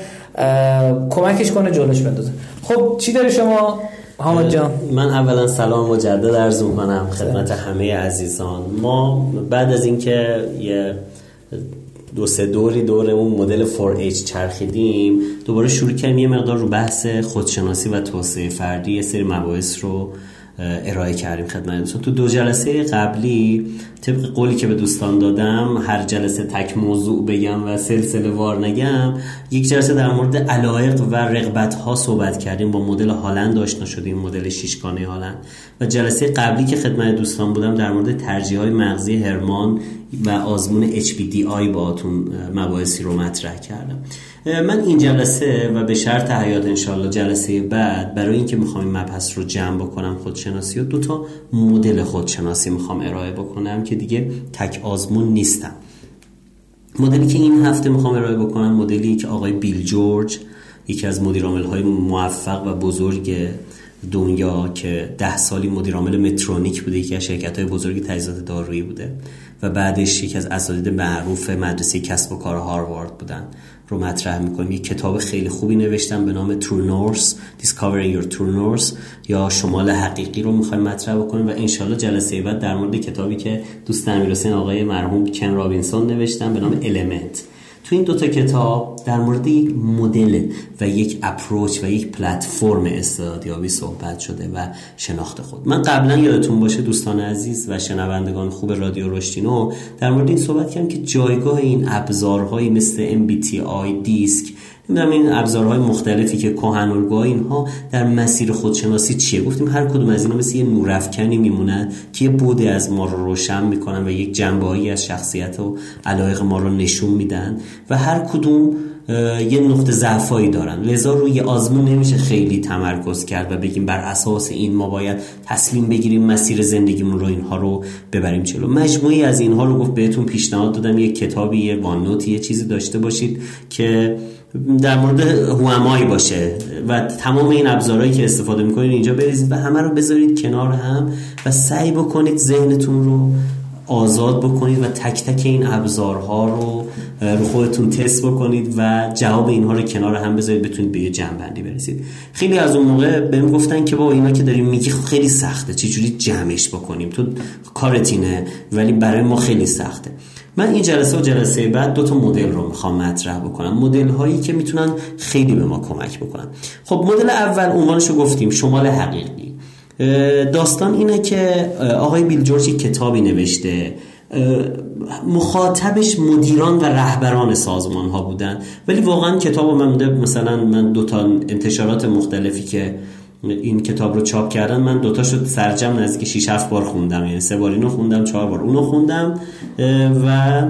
کمکش کنه جلوش بندازه. خب چی داره شما حامد جان؟ من اولا سلام مجدد عرض کنم خدمت همه عزیزان. ما بعد از اینکه یه دو سه دوری دور اون مدل 4H چرخیدیم دوباره شروع کردیم. یه مقدار رو بحث خودشناسی و توسعه فردی یه سری مباحث رو ارائه کردیم خدمتتون. تو دو جلسه قبلی طبق قولی که به دوستان دادم هر جلسه تک موضوع بگم و سلسله وار نگم یک جلسه در مورد علایق و رغبت ها صحبت کردیم. با مدل هالند آشنا شدیم مدل شیشگانه هالند. و جلسه قبلی که خدمت دوستان بودم در مورد ترجیح های مغزی هرمان و آزمون HBDI باهاتون مباحثی رو مطرح کردم. من این جلسه و به شرط حیات انشالله جلسه بعد برای اینکه می‌خوام این مبحث رو جمع بکنم خودشناسی و دو تا مدل خودشناسی می‌خوام ارائه بکنم که دیگه تک آزمون نیستم. مدلی که این هفته می‌خوام ارائه بکنم مدلی که آقای بیل جورج یکی از مدیر های موفق و بزرگ دنیا که ده سالی مدیر عامل مترونیک بوده یکی از شرکت های بزرگ تجهیزات دارویی بوده و بعدش یکی از اساتید معروف مدرسه کسب و کار هاروارد بودن. رو مطرح می‌کنیم یک کتاب خیلی خوبی نوشتم به نام True North Discover Your True North یا شمال حقیقی رو می‌خوایم مطرح بکنیم و انشالله جلسه بعد در مورد کتابی که دوست امیر آقای مرحوم کن رابینسون نوشتم به نام Element. تو این دوتا کتاب در مورد یک مدل و یک اپروچ و یک پلتفرم استعدادیابی صحبت شده و شناخت خود. من قبلا یادتون باشه دوستان عزیز و شنوندگان خوب رادیو رشتینو در مورد این صحبت کردم که جایگاه این ابزارهایی مثل MBTI دیسک نمی‌دونم این ابزارهای مختلفی که کهن اینها در مسیر خودشناسی چیه؟ گفتیم هر کدوم از اینا مثل یه نورافکنی میمونن که یه بوده از ما رو روشن می‌کنن و یک جنبهایی از شخصیت و علایق ما رو نشون میدن و هر کدوم یه نقطه ضعفایی دارن. لذا روی آزمون نمیشه خیلی تمرکز کرد و بگیم بر اساس این ما باید تصمیم بگیریم مسیر زندگیمون رو اینها رو ببریم چلو مجموعی از اینها رو گفت بهتون پیشنهاد دادم. یه کتابی یه وانوتی یه چیزی داشته باشید که در مورد هوامایی باشه و تمام این ابزارهایی که استفاده می‌کنید اینجا بریزید و همه رو بذارید کنار هم و سعی بکنید ذهنتون رو آزاد بکنید و تک تک این ابزارها رو رو خودتون تست بکنید و جواب اینها رو کنار هم بذارید بتونید به یه جنبندی برسید. خیلی از اون موقع بهم گفتن که با اینا که داریم میگی خیلی سخته چجوری جمعش بکنیم؟ تو کارتینه ولی برای ما خیلی سخته. من این جلسه و جلسه بعد دو تا مدل رو می‌خوام مطرح بکنم. مدل هایی که می‌تونن خیلی به ما کمک بکنن. خب مدل اول عنوانش رو گفتیم شمال حقیقی. داستان اینه که آقای بیل جورج کتابی نوشته. مخاطبش مدیران و رهبران سازمان ها بودن. ولی واقعا کتاب من مثلا من دو تا انتشارات مختلفی که این کتاب رو چاپ کردن من دوتا شد سرجم نزدیک 6 7 بار خوندم. یعنی سه بار اینو خوندم چهار بار اونو خوندم. و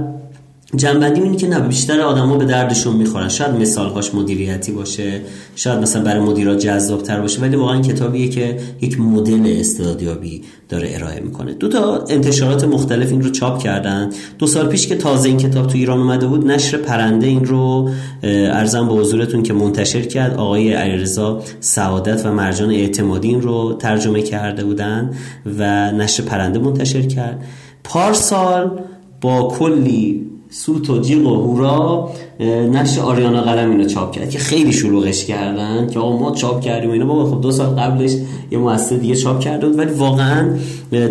جنبندی اینه که نه بیشتر آدما به دردشون می‌خورن. شاید مثالهاش مدیریتی باشه شاید مثلا برای مدیرا جذابتر باشه ولی واقعا کتابیه که یک مدل استعدادیابی داره ارائه می‌کنه. دو تا انتشارات مختلف این رو چاپ کردن. دو سال پیش که تازه این کتاب تو ایران اومده بود نشر پرنده این رو ارزم به حضورتون که منتشر کرد. آقای علیرضا سعادت و مرجان اعتمادی این رو ترجمه کرده بودن و نشر پرنده منتشر کرد. پارسال با کلی سوت و جیغ و هورا نقش آریانا قلم اینو چاپ کرد که خیلی شلوغش کردن که آقا ما چاپ کردیم اینا. بابا خب دو سال قبلش یه مؤسسه دیگه چاپ کرده بود ولی واقعا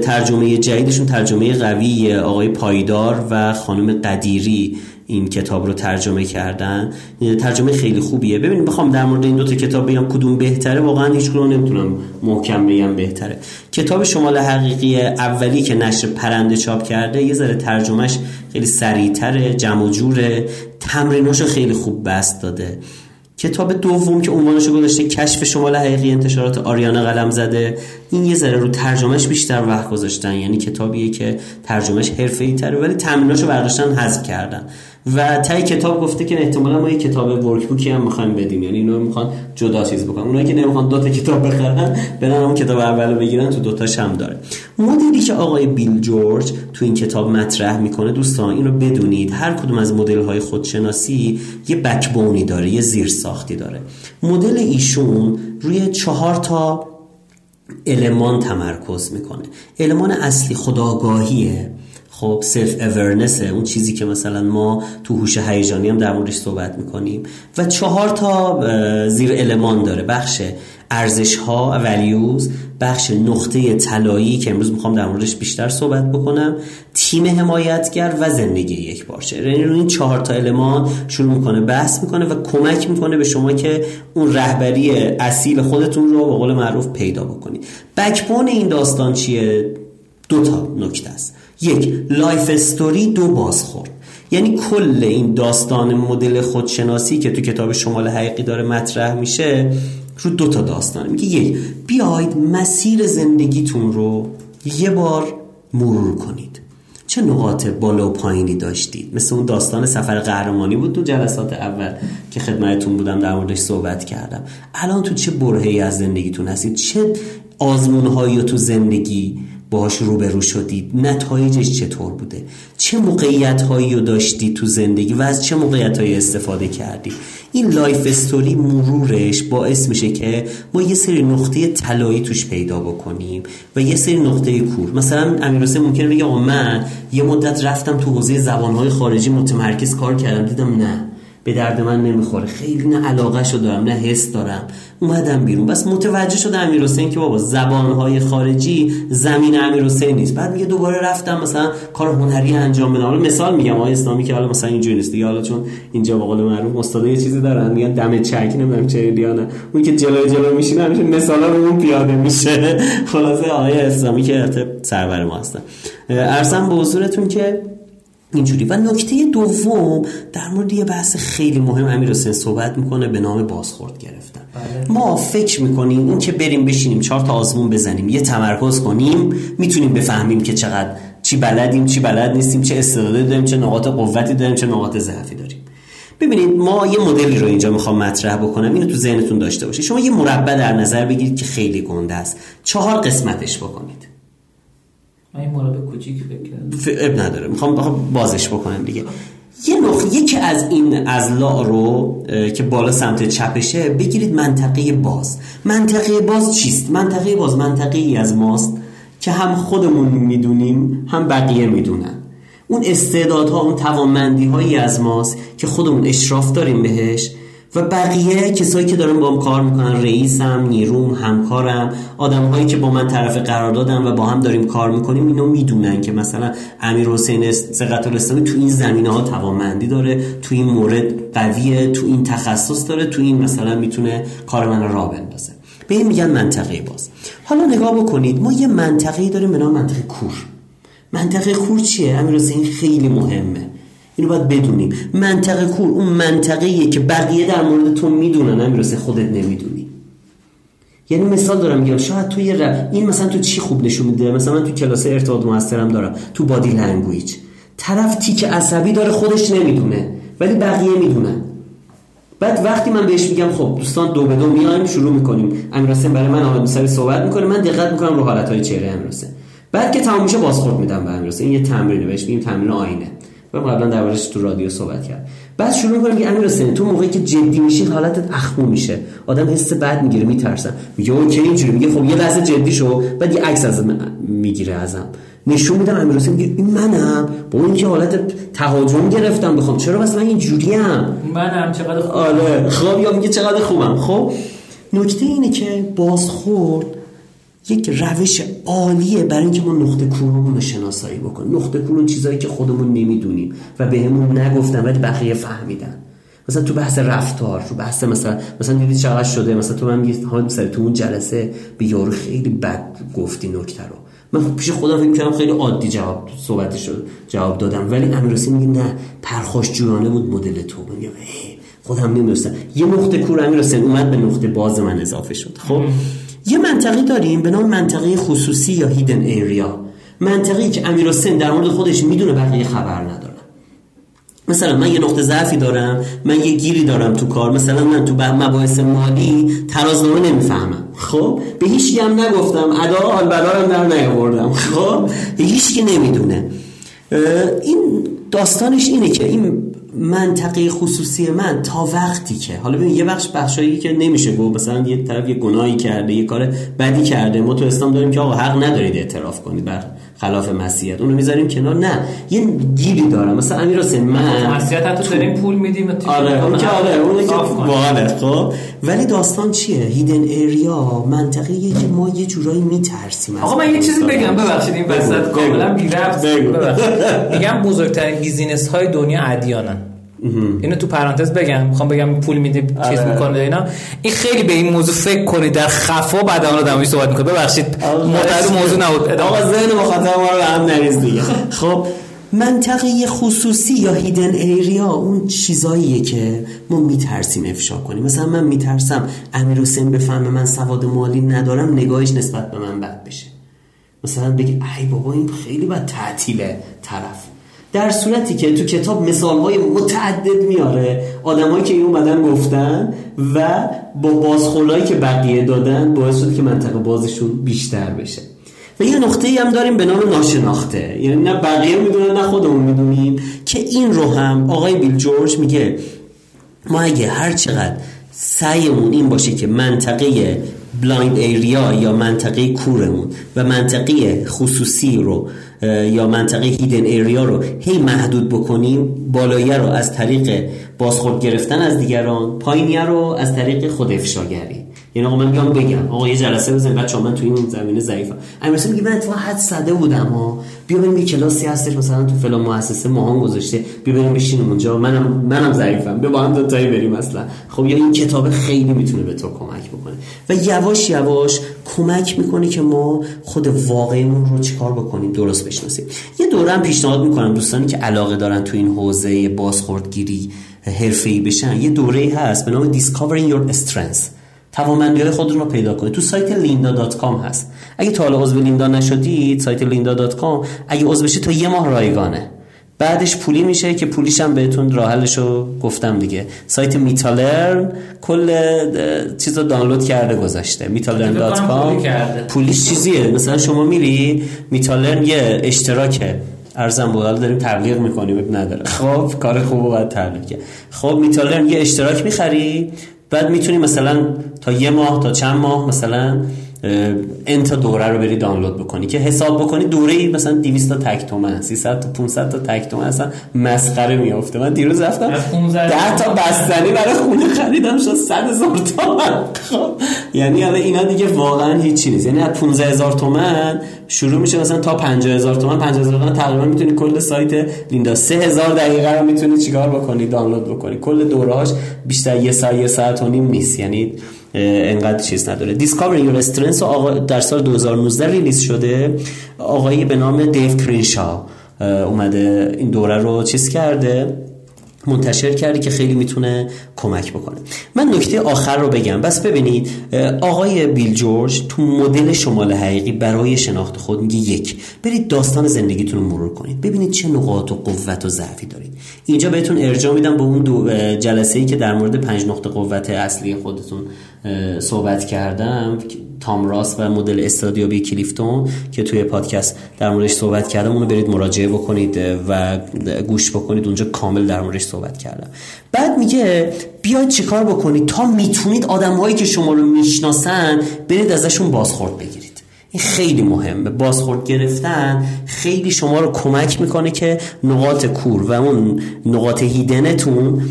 ترجمه جدیدشون ترجمه قوی آقای پایدار و خانم قدیری. این کتاب رو ترجمه کردن. ترجمه خیلی خوبیه. ببینید بخوام در مورد این دو تا کتاب بگم کدوم بهتره. واقعا هیچ کدوم نمی‌تونم محکم بگم بهتره. کتاب شمال حقیقی اولی که نشر پرنده چاپ کرده یه ذره ترجمهش خیلی سریعتره جمع و جوره. تمریناشو خیلی خوب بست داده. کتاب دوم که عنوانش رو گذاشته کشف شمال حقیقی انتشارات آریانا قلم زده. این یه ذره رو ترجمهش بیشتر وقت گذاشتن. یعنی کتابیه که ترجمهش حرفه‌ای تره ولی تمریناشو برداشتن حذف کردن. و تای کتاب گفته که احتمالا ما یه کتاب ورکبوکی هم می‌خوایم بدیم. یعنی اینو می‌خوان جدا چیز بکنن. اونایی که نمی‌خوان دو تا کتاب بخرن برن اون کتاب اولو بگیرن تو دوتاش هم داره. مدلی که آقای بیل جورج تو این کتاب مطرح می‌کنه دوستان اینو بدونید. هر کدوم از مدل های خودشناسی یه backbone ی داره یه زیر ساختی داره. مدل ایشون روی چهار تا المان تمرکز می‌کنه. المان اصلی خودآگاهیه. خب self awareness اون چیزی که مثلا ما تو هوش هیجانی هم در موردش صحبت می‌کنیم. و چهار تا زیر المان داره. بخش ارزش ها values بخش نقطه طلایی که امروز می‌خوام در موردش بیشتر صحبت بکنم. تیم حمایتگر و زندگی یکپارچه یعنی این چهار تا المان شروع می‌کنه بحث می‌کنه و کمک می‌کنه به شما که اون رهبری اصیل خودتون رو به قول معروف پیدا بکنید backbone این داستان چیه؟ دو تا نکته است. یک life story دو بازخورد. یعنی کل این داستان مدل خودشناسی که تو کتاب شمال حقیقی داره مطرح میشه رو دو تا داستان. میگه یک بیاید مسیر زندگیتون رو یه بار مرور کنید. چه نقاط بالا و پایینی داشتید؟ مثل اون داستان سفر قهرمانی بود تو جلسات اول که خدمتتون بودم در موردش صحبت کردم. الان تو چه برهی از زندگیتون هستید؟ چه آزمونهایی تو زندگی باهاش روبرو شدید نتایجش چطور بوده؟ چه موقعیت هایی رو داشتی تو زندگی و از چه موقعیت هایی استفاده کردی؟ این life story مرورش باعث میشه که ما یه سری نقطه طلایی توش پیدا بکنیم و یه سری نقطه کور. مثلا امیر ممکنه بگه من یه مدت رفتم تو حوزه زبانهای خارجی متمرکز کار کردم دیدم نه. به درد من نمی‌خوره. خیلی نه علاقه شو دارم نه حس دارم. اومدم بیرون. پس متوجه شده امیر حسین که بابا زبانهای خارجی زمین امیر حسین نیست. بعد میگه دوباره رفتم مثلا کار هنری انجام بدم. مثال میگم آقای اسلامی که حالا مثلا اینجوری نیست دیگه. حالا چون اینجا به قول معروف استاد یه چیزی دارن میگن دم چک نمی‌دونم چه دیانه اون که جلوی جلو میشینه همیشه مثالا رو اون پیاده میشه. خلاصه آقای اسلامی که سرور ما هستن. ارزم به حضورتون که اینجوری. و نکته دوم در مورد یه بحث خیلی مهم امیر حسین صحبت می‌کنه به نام بازخورد گرفتن. بله. ما فکر می‌کنیم این که بریم بشینیم چهار تا آزمون بزنیم یه تمرکز کنیم می‌تونیم بفهمیم که چقدر چی بلدیم چی بلد نیستیم چه استعدادی داریم چه نقاط قوتی داریم چه نقاط ضعفی داریم. ببینید ما یه مدلی رو اینجا می‌خوام مطرح بکنم اینو تو ذهنتون داشته باشید. شما یه مربع در نظر بگیرید که خیلی گنده است. چهار قسمتش بکنید. من این مربع کوچیک فکر اب نداره. می‌خوام بازش بکنم دیگه. یه نقطه یکی از این ازلا رو که بالا سمت چپشه بگیرید منطقه باز. منطقه باز چیست؟ منطقه باز منطقه ای از ماست که هم خودمون می‌دونیم هم بقیه می‌دونن. اون استعدادها اون توانمندی هایی از ماست که خودمون اشراف داریم بهش و بقیه کسایی که دارن با هم کار می‌کنن رئیسم نیروم همکارم آدم هایی که با من طرف قرار دادن و با هم داریم کار می‌کنیم اینو می‌دونن که مثلا امیر حسین سقط الاسلامی تو این زمینه ها توانمندی داره تو این مورد قویه تو این تخصص داره تو این مثلا می‌تونه کار من را بندازه. به این میگن منطقه باز. حالا نگاه بکنید ما یه منطقه داریم به نام منطقه کور. منطقه کور چیه؟ امیر حسین خیلی مهمه. اینو باید بدونیم. منطقه کور اون منطقه که بقیه در مورد تو می‌دونن امیر حسین خودت نمی‌دونی. یعنی مثال دارم میگم شاید تو یه این مثلا تو چی خوب نشون میده؟ مثلا من تو کلاس ارتباط موثرم دارم. تو body language طرف تیک عصبی داره خودش نمی‌دونه. ولی بقیه می‌دونن. بعد وقتی من بهش میگم خب دوستان دو به دو میایم شروع می‌کنیم. امیر برای من آمد موسوی صحبت می‌کنه. من دقت می‌کنم رو حالت های چهره امیر بعد که تمام میشه بازخورد میدم به امیر این یه تمرینه بهش میگیم تمرین آینه. و قبلا دربارش تو رادیو صحبت کرد بعد شروع می‌کنم که امیر حسین تو موقعی که جدی میشی حالتت اخمو میشه. آدم حس بد می‌گیره میترسه میگه اوکی اینجوری. میگه خب یه لحظه جدی شو بعد یه عکس از می‌گیره ازم. نشون میدم امیر حسین میگه این منم. با اون که حالت تهاجم گرفتم بخوام. چرا بس من اینجوری ام منم چقدر خوبم. آره. خب یا میگه چقدر خوبم. خب نکته اینه که بازخورد یک روش عالیه برای اینکه ما نقطه کورمون رو شناسایی بکنیم. نقطه کور چیزایی که خودمون نمی‌دونیم و بهمون به نگفتن ولی بقیه فهمیدن. مثلا تو بحث رفتار تو بحث مثلا مثلا دیدی چقدر شده؟ مثلا تو من میگی سر تو اون جلسه به یارو خیلی بد گفتی نکته رو. من پیش خودم فکر کردم خیلی عادی جواب صحبتش شد جواب دادم. ولی امیرسی میگه نه پرخوش جویانه بود مدل تو. خودم نمی‌دونستم. یه نقطه کور امیر اومد به نقطه باز من اضافه شد. خب؟ یه منطقه داریم به نام منطقه خصوصی یا هیدن ایریا منطقه‌ای که امیر حسین در مورد خودش می‌دونه بقیه خبر ندارن. مثلا من یه نقطه ضعفی دارم من یه گیری دارم تو کار. مثلا من تو مباحث مالی ترازنامه نمی‌فهمم. خب؟ به هیچ هم نگفتم ادا حال بدارم در نیاوردم. خب؟ هیچ کی نمی‌دونه. این داستانش اینه که این منطقه خصوصی من تا وقتی که حالا ببین یه بخش بخشایی که نمیشه گفت مثلا یه طرف یه گناهی کرده یه کار بدی کرده ما تو اسلام داریم که آقا حق ندارید اعتراف کنید. بر خلاف مسیحیت. اونو می‌ذاریم کنار. نه یه گیری دارم. مثلا امیر حسین من مسیحیت حتی داریم پول میدیم آره اون که آره اون که باحاله خب. ولی داستان چیه؟ هیدن ایریا منطقه یه که ما یه جورایی میترسیم آقا من یه چیزی بگم ببخشید این وسط کاملا بی ربط میگم بزرگترین business های دنیا ادیانن. اینو تو پرانتز بگم. می‌خوام بگم پول میده چیز آره. می‌کنه اینا. این خیلی به این موضوع فکر کنید در خفا بعد اون آدمی صحبت می‌کنه. ببخشید. مطلب موضوع نبود. آقا ذهن مخاطب ما رو هم نریز دیگه. خب منطقه خصوصی یا hidden area اون چیزاییه که ما میترسیم افشا کنیم. مثلا من میترسم امیر حسین بفهمه من سواد مالی ندارم نگاهش نسبت به من بد بشه. مثلا بگه ای بابا این خیلی بد تعطیله طرف در صورتی که تو کتاب مثال های متعدد میاره. آدمایی که این اومدن گفتن و با بازخولایی که بقیه دادن باعث شده که منطقه بازشون بیشتر بشه. و یه نقطه ای هم داریم به نام ناشناخته. یعنی نه بقیه می‌دونن نه خودمون می‌دونیم که این رو هم آقای بیل جورج میگه ما اگه هر چقدر سعیمون این باشه که منطقه blind area یا منطقه کورمون و منطقه خصوصی رو یا منطقه hidden area رو هی محدود بکنیم بالایه رو از طریق بازخورد گرفتن از دیگران پایینیه رو از طریق خود افشاگری. یعنی آقا من بیام بگم. آقا یه جلسه بزنیم بچه من تو این زمینه ضعیفم. امیر حسین میگه من اتفاقا حد صده بودم ها بیا بریم یه کلاسی هستش مثلا تو فلان مؤسسه ماهان گذاشته. بیا بریم بشینیم اونجا. منم منم ضعیفم. بیا با هم دو تایی بریم اصلا. خب یا این کتاب خیلی می‌تونه به تو کمک بکنه. و یواش یواش کمک می‌کنه که ما خود واقعیمون رو چیکار بکنیم درست بشناسیم. یه دوره هم پیشنهاد می‌کنم دوستانی که علاقه دارن تو این حوزه بازخوردگیری حرفه‌ای بشن. یه دوره هست به نام Discovering Your Strengths. توانمندی های خودتون رو پیدا کنید. تو سایت Lynda.com هست. اگه تا حالا عضو لیندا نشدید سایت Lynda.com اگه عضو بشید تا یه ماه رایگانه. بعدش پولی میشه که پولیش هم بهتون راحلش رو گفتم دیگه. سایت میتالرن کل چیز رو دانلود کرده گذاشته. میتالرن.کام پولیش چیزیه؟ مثلا شما میری میتالرن یه اشتراکه. ارزم بود داریم تبلیغ می‌کنیم نداره. خب کار خوبه باید تبلیغ خب میتالرن یه اشتراک می‌خری بعد می‌تونی مثلا تا یه ماه تا چند ماه مثلا انتا دوره رو بری دانلود بکنی. که حساب بکنی دوره ای مثلا 200 تا تک تومن 300 تا 500 تا تک تومن اصلا مسخره میافته. من دیروز رفتم 10 تا بستنی برای خونه خریدم شد 100 هزار تومن. خب یعنی الان اینا دیگه واقعا هیچی نیست. یعنی از 15 هزار تومن شروع میشه مثلا تا 50 هزار تومن. 50 هزار تومن تقریبا می‌تونی کل سایت لیندا. 3000 دقیقه رو می‌تونی چیکار بکنی؟ دانلود بکنی. کل دورهاش بیشتر یه ساعت یه ساعت و نیم نیست. یعنی انقدر چیز نداره. Discovery Your Strengths آقا در سال 2019 ریلیز شده. آقایی به نام دیو کرینشا اومده این دوره رو چیز کرده. منتشر کرده که خیلی می‌تونه کمک بکنه. من نکته آخر رو بگم. بس ببینید آقای بیل جورج تو مدل شمال حقیقی برای شناخت خود میگه یک. برید داستان زندگیتون رو مرور کنید. ببینید چه نقاط و قوت و ضعفی دارید. اینجا بهتون ارجاع میدم به اون دو جلسه ای که در مورد پنج نقطه قوت اصلی خودتون صحبت کردم. تام راس و مدل استادیابی کلیفتون که توی پادکست در موردش صحبت کردم اونو برید مراجعه بکنید و گوش بکنید. اونجا کامل در موردش صحبت کردم. بعد میگه بیاید چیکار بکنید؟ تا می‌تونید آدمهایی که شما رو می‌شناسن برید ازشون بازخورد بگیرید. این خیلی مهمه. بازخورد گرفتن خیلی شما رو کمک می‌کنه که نقاط کور و اون نقاط هیدنتون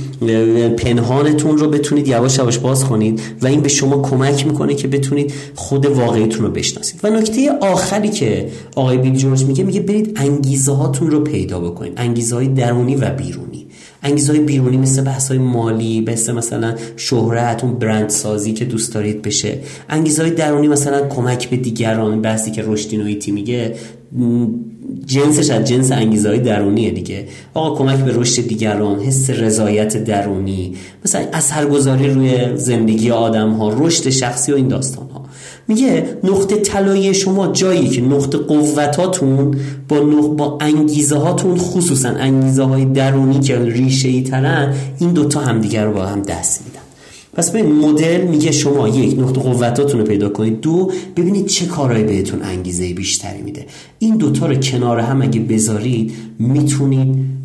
پنهانتون رو بتونید یواش یواش باز کنید و این به شما کمک می‌کنه که بتونید خود واقعیتون رو بشناسید. و نکته آخری که آقای بیل جورج میگه میگه برید انگیزه هاتون رو پیدا بکنید. انگیزه های درونی و بیرونی. انگیزه های بیرونی مثل بحث های مالی مثل مثلا شهرت اون برند سازی که دوست دارید بشه. انگیزه های درونی مثلا کمک به دیگران بحثی که رشدی میگه. جنسش از جنس انگیزه های درونیه دیگه. آقا کمک به رشد دیگران حس رضایت درونی. مثلا اثرگذاری روی زندگی آدم ها رشد شخصی و این داستان ها میگه نقطه طلایی شما جایی که نقطه قوتاتون با نق... با انگیزه هاتون خصوصا انگیزه های درونی که ریشه ای ترن این دوتا همدیگر رو با هم دست میدن. پس به مدل میگه شما یک نقطه قوتاتون رو پیدا کنید دو ببینید چه کارهایی بهتون انگیزه بیشتری میده. این دوتا رو کنار هم اگه بذارید می‌تونید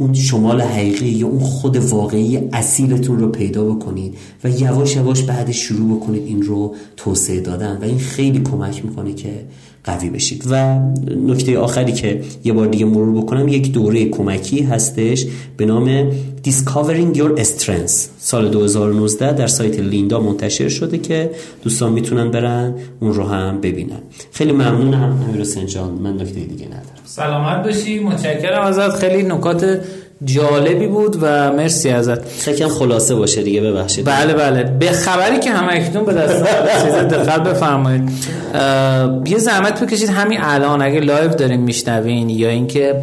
اون شمال حقیقی یا اون خود واقعی اصیلتون رو پیدا بکنید و یواش یواش بعد شروع بکنید این رو توسعه دادن. و این خیلی کمک می‌کنه که قوی بشید و نکته آخری که یه بار دیگه مرور بکنم یک دوره کمکی هستش به نام Discovering Your Strengths. سال 2019 در سایت لیندا منتشر شده که دوستان می‌تونن برن اون رو هم ببینن. خیلی ممنونم امیر حسین جان. من نکته دیگه ندارم. سلامت باشی. متشکرم ازت. خیلی نکات جالبی بود و مرسی ازت. فکرم خلاصه باشه دیگه ببخشید. بله بله. به خبری که هم اکنون به دست چیز دقت بفرمایید. یه زحمت بکشید. همین الان اگه live دارین میشنوین یا اینکه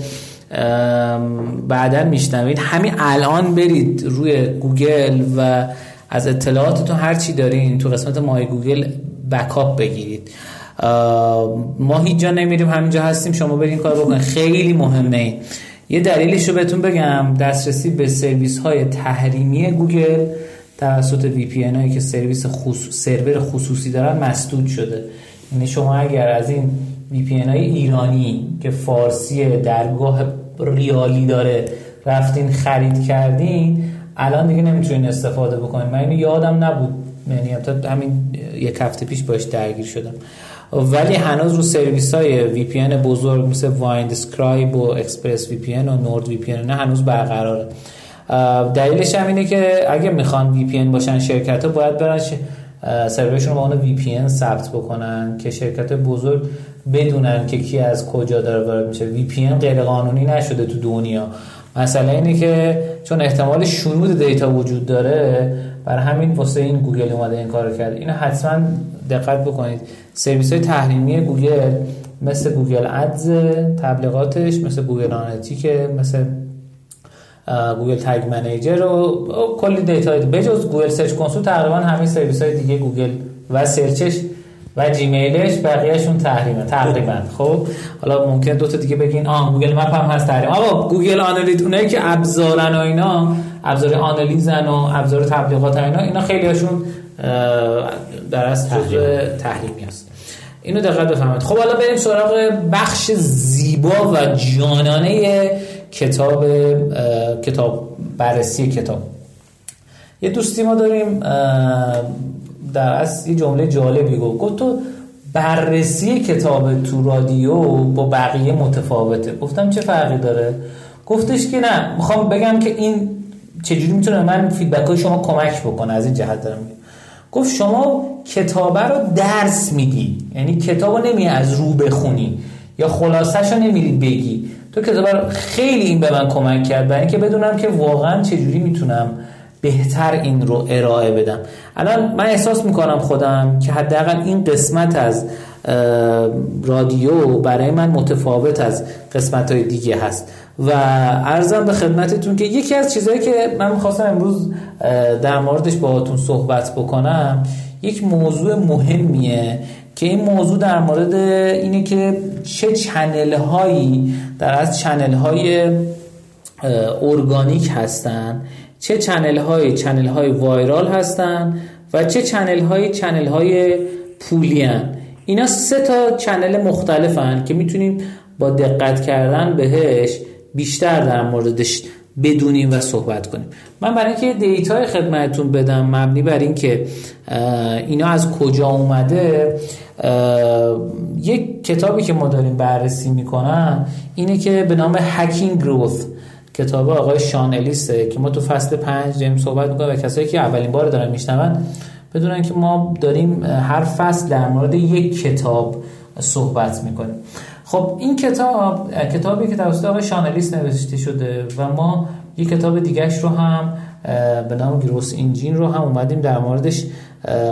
بعدا میشنوید همین الان برید روی گوگل و از اطلاعاتتون هر چی دارین تو قسمت My Google backup بگیرید. ما هیچ جا نمیریم همینجا هستیم. شما برین کار بکنید. خیلی مهمه یه دلیلش رو بهتون بگم. دسترسی به سرویس های تحریمی گوگل توسط VPN هایی که سرویس خصوص... سرور خصوصی دارن مسدود شده. یعنی شما اگر از این VPN های ایرانی که فارسی درگاه ریالی داره رفتین خرید کردین الان دیگه نمی‌تونین استفاده بکنین. من اینو یادم نبود. یعنی همین یک هفته پیش باش درگیر شدم. ولی هنوز رو سرویس های VPN بزرگ مثل Windscribe و ExpressVPN و NordVPN نه هنوز برقراره. دلیلش هم اینه که اگه می‌خوان VPN باشن شرکت ها باید برن سرورشون رو با اون VPN ثبت بکنن که شرکت بزرگ بدونن که کی از کجا داره وارد میشه. VPN غیر قانونی نشده تو دنیا. مسئله اینه که چون احتمال شنود data وجود داره برای همین واسه این گوگل اومده این کار کرده. اینو حتما دقت بکنید. سرویس های تحریمی گوگل مثل Google Ads تبلیغاتش مثل Google Analytics مثل Google Tag Manager و کلی data. بجز Google Search Console تقریبا همه سرویس های دیگه گوگل و search ش و Gmail ش بقیهشون تحریمه تقریبا. خب حالا ممکن دو تا دیگه بگین آه Google Map هم هست تحریم. آقا Google Analytics اونایی که ابزارن و اینا ابزار آنالیزن و ابزار تبلیغات اینا اینا خیلی هاشون در از تحریمی هست. اینو دقت بفرمایید خب حالا بریم سراغ بخش زیبا و جانانه کتاب کتاب بررسی کتاب. یه دوستی ما داریم در اصل یه جمله جالبی گفت. گفت تو بررسی کتاب تو رادیو با بقیه متفاوته. گفتم چه فرقی داره؟ گفتش که نه. می‌خوام بگم که این چجوری می‌تونه من فیدبک های شما کمک بکنه. از این جهت دارم گفت شما کتابه رو درس میدی. یعنی کتاب رو نمی از رو بخونی. یا خلاصش رو نمیری بگی. تو کتاب رو خیلی این به من کمک کرد. برای اینکه بدونم که واقعا چجوری می‌تونم بهتر این رو ارائه بدم. الان من احساس می‌کنم خودم که حداقل این قسمت از رادیو برای من متفاوت از قسمت های دیگه هست. و ارزم به خدمتتون که یکی از چیزهایی که من می‌خواستم امروز در موردش باهاتون صحبت بکنم یک موضوع مهمیه که این موضوع در مورد اینه که چه چنل هایی در از چنل های ارگانیک هستن چه channel های channel های viral هستن و چه channel های channel های پولی هن. اینا سه تا channel مختلفن که می‌تونیم با دقت کردن بهش بیشتر در موردش بدونیم و صحبت کنیم. من برای اینکه data ی خدمتتون بدم مبنی بر اینکه اینا از کجا اومده یک کتابی که ما داریم بررسی می‌کنن اینه که به نام هکینگ گروث کتاب آقای شانلیسته که ما تو فصل پنج داریم صحبت می‌کنیم و کسایی که اولین بار دارن میشنون بدونن که ما داریم هر فصل در مورد یک کتاب صحبت می‌کنیم. خب این کتاب کتابی که توسط آقای شانلیست نوشته شده و ما یک کتاب دیگهش رو هم به نام گروس انجین رو هم اومدیم در موردش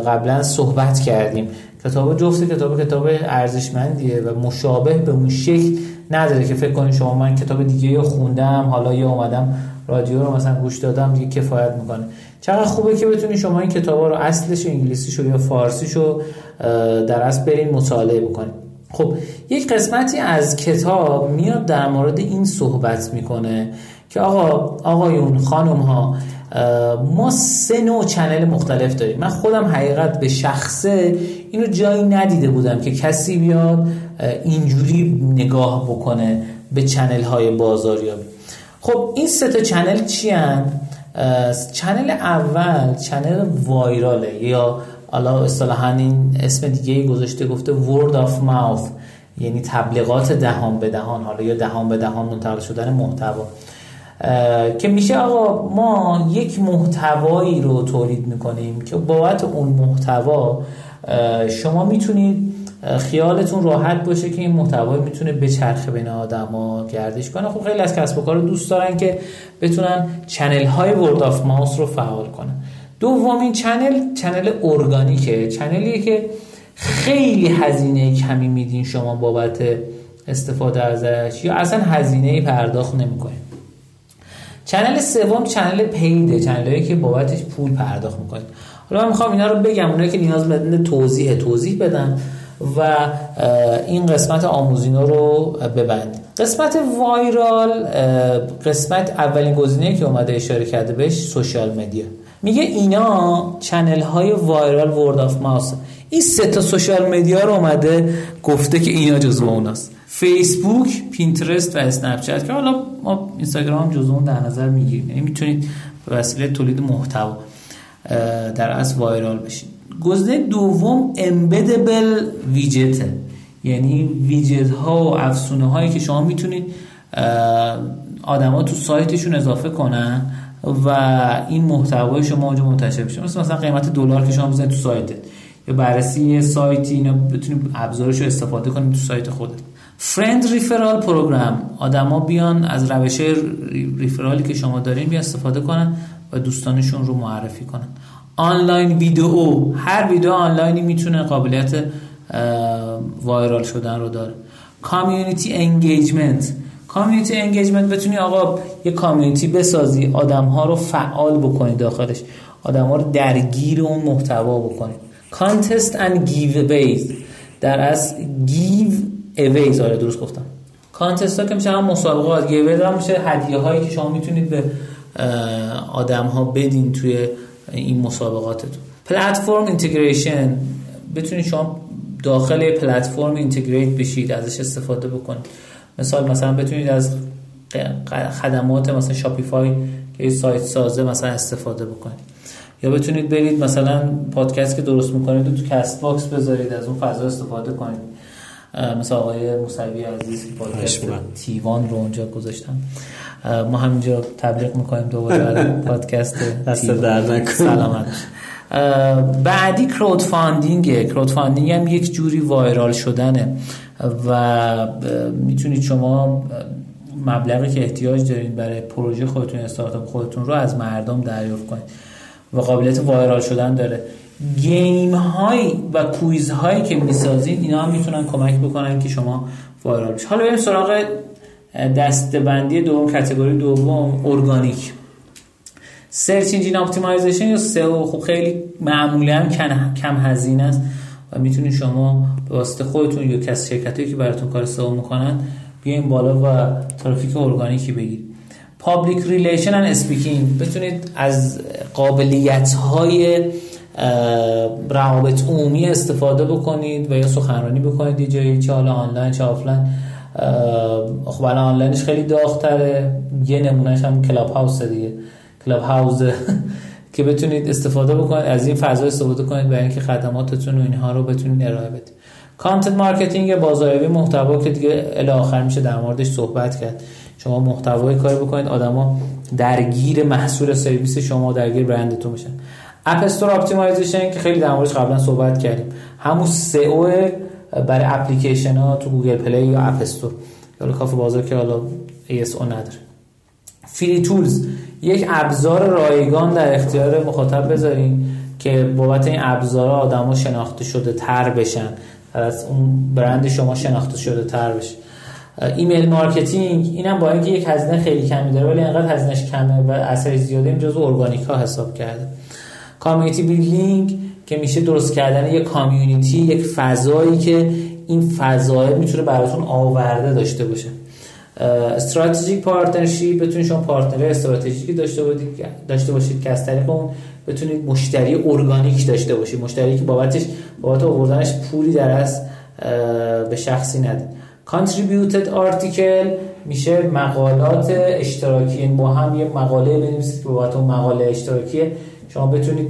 قبلا صحبت کردیم. کتاب جفت کتاب کتاب ارزشمندیه و مشابه به اون شکل نداره که فکر کنید شما من کتاب دیگه خوندم حالا یه اومدم رادیو رو مثلا گوش دادم دیگه کفایت می‌کنه. چقدر خوبه که بتونید شما این کتاب رو اصلش انگلیسیشو یا فارسیشو در اصل برین مطالعه بکنید خب یک قسمتی از کتاب میاد در مورد این صحبت می‌کنه که آقا آقایون خانم ها ما سه نوع channel مختلف داریم من خودم حقیقت به شخصه اینو جایی ندیده بودم که کسی بیاد اینجوری نگاه بکنه به channel های بازاریابی خب این سه تا channel چی هن؟ channel اول channel viral ه یا حالا اصطلاحا این اسم دیگه گذاشته گفته word of mouth یعنی تبلیغات دهان به دهان حالا یا دهان به دهان منتقل شدن محتوا. که میشه آقا ما یک محتوایی رو تولید می‌کنیم که بابت اون محتوا شما می‌تونید خیالتون راحت باشه که این محتوا می‌تونه بچرخه بین آدما گردش کنه. خب خیلی از کسب و کار دوست دارن که بتونن channel های word of mouth رو فعال کنن. دومین channel channel organic ه. channel یه که خیلی هزینه کمی میدین شما بابت استفاده ازش یا اصلا هزینه پرداخت نمی‌کنید channel سوم channel paid ه channel ی که بابتش پول پرداخت می‌کنید حالا من می‌خوام اینا رو بگم اونایی که نیاز به توضیح توضیح بدن و این قسمت آموزینا رو ببند قسمت viral قسمت اولین گزینه که اومده اشاره کرده بهش social media. میگه اینا channel های viral word of mouth این سه تا social media رو اومده گفته که اینا جزو اوناست. فیسبوک Pinterest و Snap که حالا ما اینستاگرام جزو اون در نظر می‌گیریم. یعنی می‌تونید به وسیله تولید محتوا در اصل viral بشید گزینه دوم embeddable widget یعنی ویجت ها و افزونه هایی که شما می‌تونید آدما تو سایتشون اضافه کنن. و این محتوای شما اونجا منتشر بشه مثل مثلا قیمت دلار که شما بزنید تو سایتت یا بررسی سایتی اینا بتونید ابزارش رو استفاده کنید تو سایت خودت. friend referral program آدما بیان از روش referral ی که شما دارین بیان استفاده کنن و دوستانشون رو معرفی کنن. online video هر ویدیو آنلاینی می‌تونه قابلیت viral شدن رو داره. community engagement community engagement بتونی آقا یه community بسازی آدم ها رو فعال بکنی داخلش. آدم ها رو درگیر اون محتوا بکنی. contest and giveaways در اصل giveaways آره درست گفتم. contest ها که میشه هم مسابقات giveaway هم میشه هدیه هایی که شما می‌تونید به آدم ها بدین توی این مسابقاتتون. platform integration بتونید شما داخل پلتفرم integrate بشید ازش استفاده بکنید. مثال مثلا بتونید از خدمات مثلا Shopify که سایت سازه مثلا استفاده بکنید. یا بتونید برید مثلا پادکست که درست می‌کنید و تو Castbox بذارید از اون فضا استفاده کنید. مثلا آقای موسوی عزیز پادکست تیوان رو اونجا گذاشتم ما همینجا تبلیغ می‌کنیم دوباره پادکست دست در سلامت. بعدی crowdfunding ه crowdfunding هم یک جوری viral شدنه. و می‌تونید شما مبلغی که احتیاج دارین برای پروژه خودتون استارتاپ خودتون رو از مردم دریافت کنید و قابلیت viral شدن داره. game های و quiz هایی که می‌سازین اینا هم می‌تونن کمک بکنن که شما viral بشید. حالا بریم سراغ دسته‌بندی دوم category دوم ارگانیک. search engine optimization یا سئو خب خیلی معمولی هم کم هزینه است. می‌تونید شما به واسطه خودتون یا کس شرکتی که براتون کار سئو می‌کنن بیاین بالا و ترافیک ارگانیکی بگیرید public relation and speaking بتونید از قابلیت های روابط عمومی استفاده بکنید و یا سخنرانی بکنید یه جایی چه حالا آنلاین چه آفلاین. خب الان آنلاینش خیلی داغتره. یه نمونهش هم کلاب هاوس دیگه. کلاب هاوس که بتونید استفاده بکنید از این فضا استفاده کنید برای اینکه خدماتتون و اینها رو بتونید ارائه بدید. content marketing بازاریابی محتوا که دیگه الی آخر میشه در موردش صحبت کرد. شما محتوای کار بکنید آدما درگیر محصول سرویس شما درگیر برندتون بشن app store optimization که خیلی در موردش قبلا صحبت کردیم. همون سئو برای اپلیکیشن ها تو گوگل پلی یا اپ استور یا کافه بازار که حالا ASO نداره. free tools یک ابزار رایگان در اختیار مخاطب بذارین که بابت این ابزار آدما شناخته شده تر بشن. از اون برند شما شناخته شده تر بشه. email marketing اینم با اینکه یک هزینه خیلی کمی داره ولی انقدر هزینهش کمه و اثر زیاده این جزو ارگانیک ها حساب کرده. community building که میشه درست کردن یک community یک فضایی که این فضا می‌تونه براتون آورده داشته باشه. strategic partnership بتونید شما partner استراتژیکی داشته باشید داشته باشید که از طریق اون بتونید مشتری ارگانیک داشته باشید. مشتری که بابتش بابت آوردنش پولی در اصل به شخصی ندید. contributed article میشه مقالات اشتراکی. این با هم یه مقاله بنویسید که بابت اون مقاله اشتراکی شما بتونید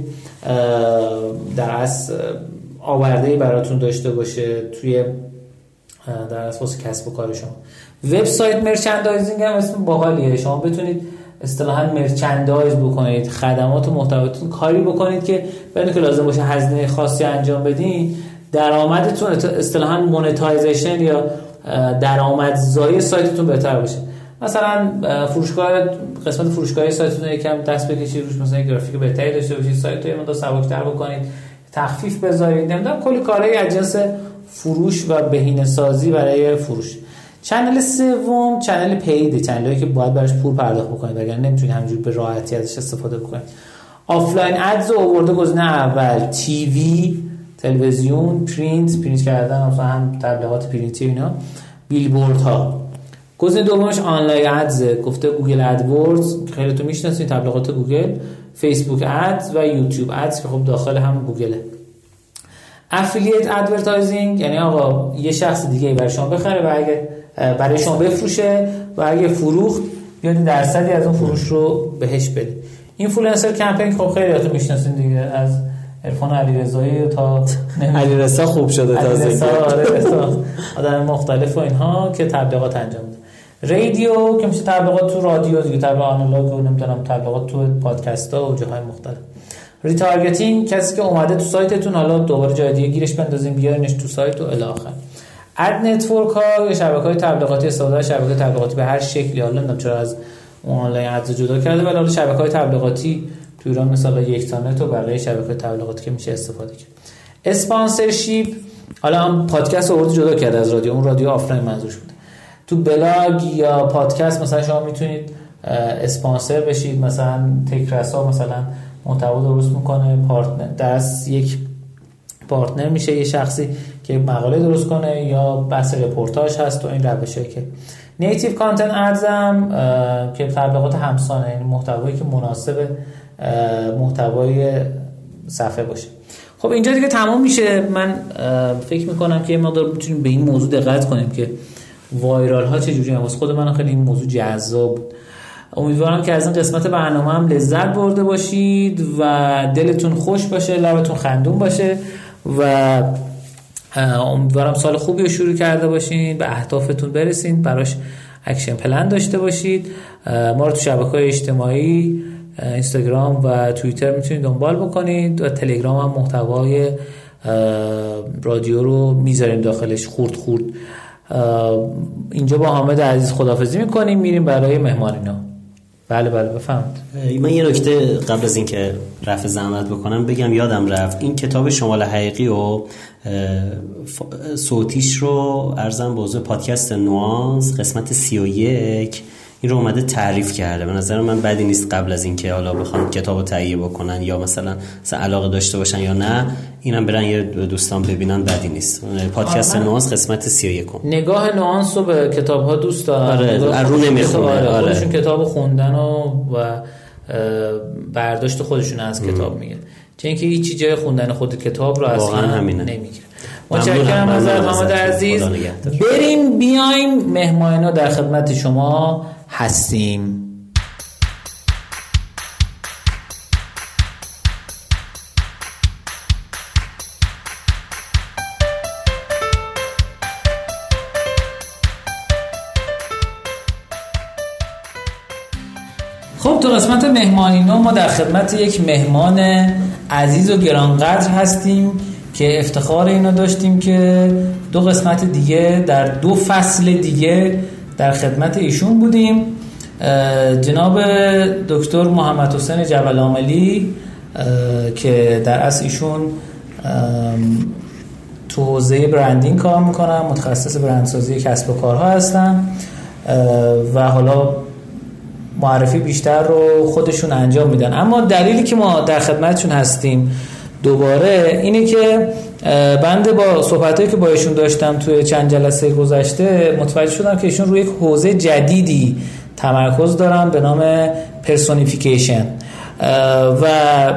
در از آورده براتون داشته باشه توی در اساس کسب و کار شما. وبسایت مرچندایزینگ هم اسم باحالیه. شما بتونید اصطلاحا مرچندایز بکنید خدمات و محتویاتتون کاری بکنید که بدون که لازم باشه هزینه خاصی انجام بدین درآمدتون اصطلاحا مونتایزیشن یا درآمدزایی سایتتون بهتر باشه. مثلا فروشگاه قسمت فروشگاهی سایتتون یکم دست بکشید روش مثلا گرافیک بهتری داشته باشید سایت رو مقدار سبک‌تر بکنید تخفیف بذارید. نمی‌دونم کلی کارهای از جنس فروش و بهینه سازی برای فروش. channel سوم channel paid channel ی که باید براش پول پرداخت بکنید اگر نمی‌تونید همینجوری به راحتی ازش استفاده بکنید. offline ads آورده گزینه اول TV تلویزیون پرینت پرینت کردن مثلا هم تبلیغات پرینتی اینا بیلبورد ها گزینه دومش online ads گفته Google AdWords خیلیاتون می‌شناسید تبلیغات گوگل Facebook Ads و YouTube Ads که خب داخل هم گوگله. affiliate advertising یعنی آقا یه شخص دیگه برای شما بخره و اگه برای شما بفروشه و اگه فروخت بیاد درصدی از اون فروش رو بهش بده influencer campaign خب خیلیاتون می‌شناسین دیگه از عرفان علیرضایی تا علیرضا خوب شده تازه آره آدم مختلف و اینها که تبلیغات انجام میده. رادیو که میشه تبلیغات تو رادیو دیگه تبلیغ آنالوگ و نمی‌دونم تبلیغات تو پادکست ها و جاهای مختلف. retargeting کسی که اومده تو سایتتون حالا دوباره جای دیگه گیرش بندازیم بیارینش تو سایت و الی آخر. ad network ها یا شبکه های تبلیغاتی استفاده شبکه تبلیغاتی به هر شکلی حالا نمی‌دونم چرا از online ads جدا کرده ولی حالا شبکه های تبلیغاتی تو ایران مثلا یک تانت و بقیه شبکه تبلیغاتی که میشه استفاده کرد. اسپانسرشیپ حالا هم پادکست آورد جدا کرده از رادیو اون رادیو آفلاین منظورش بوده تو بلاگ یا پادکست مثلا شما می‌تونید اسپانسر بشید مثلا تکرسا مثلا محتوا درست می‌کنه پارتنر در یک پارتنر میشه یه شخصی که مقاله درست کنه یا بحث رپورتاج هست و این روشه که نیتیو کانتنت ارزم که تبلیغات همسانه یعنی محتوایی که مناسب محتوای صفحه باشه. خب اینجا دیگه تمام میشه. من فکر می‌کنم که ما مقدار می‌تونیم به این موضوع دقت کنیم که وایرال ها چجوری هم خود من خیلی این موضوع جذاب بود. امیدوارم که از این قسمت برنامه هم لذت برده باشید و دلتون خوش باشه لبتون خندون باشه و امیدوارم سال خوبی رو شروع کرده باشین به اهدافتون برسین براش action plan داشته باشید. ما رو تو شبکه های اجتماعی اینستاگرام و توییتر می‌تونید دنبال بکنید و تلگرام هم محتوای رادیو رو می‌ذاریم داخلش خورد خورد. اینجا با حامد عزیز خدافظی می‌کنیم میریم برای مهمانینا بله بله بفهمد من یه نکته قبل از اینکه رفع زحمت بکنم بگم یادم رفت. این کتاب شمال حقیقی و صوتیش رو ارزم به پادکست نوانس قسمت سی و یک. این رو اومده تعریف کرده. به نظر من بدی نیست قبل از اینکه حالا بخوان کتاب رو تهیه بکنن یا مثلا مثلا علاقه داشته باشن یا نه اینم برن یه دوستان ببینن بدی نیست. پادکست نوانس قسمت 31 نگاه نوانس رو به کتاب ها دوست دارن آره رو نمی‌خونه. آره. خودشون کتاب خوندن و, و برداشت خودشون از کتاب میگه چون اینکه هیچ جای خوندن خود کتاب رو اصلا نمی‌گیره متشکرم از محمد عزیز. بریم بیایم مهمانینا در خدمت شما. هستیم. خب تو قسمت مهمانی نو ما در خدمت یک مهمان عزیز و گرانقدر هستیم که افتخار اینو داشتیم که دو قسمت دیگه در دو فصل دیگه در خدمت ایشون بودیم. جناب دکتر محمد حسین جبل که در اصل ایشون تو حوزه برندینگ کار می‌کنن متخصص برندسازی کسب و کارها هستن و حالا معرفی بیشتر رو خودشون انجام میدن. اما دلیلی که ما در خدمتشون هستیم دوباره اینه که بنده با صحبتهایی که با ایشون داشتم توی چند جلسه گذشته متوجه شدم که ایشون روی یک حوزه جدیدی تمرکز دارن به نام پرسونیفیکیشن. و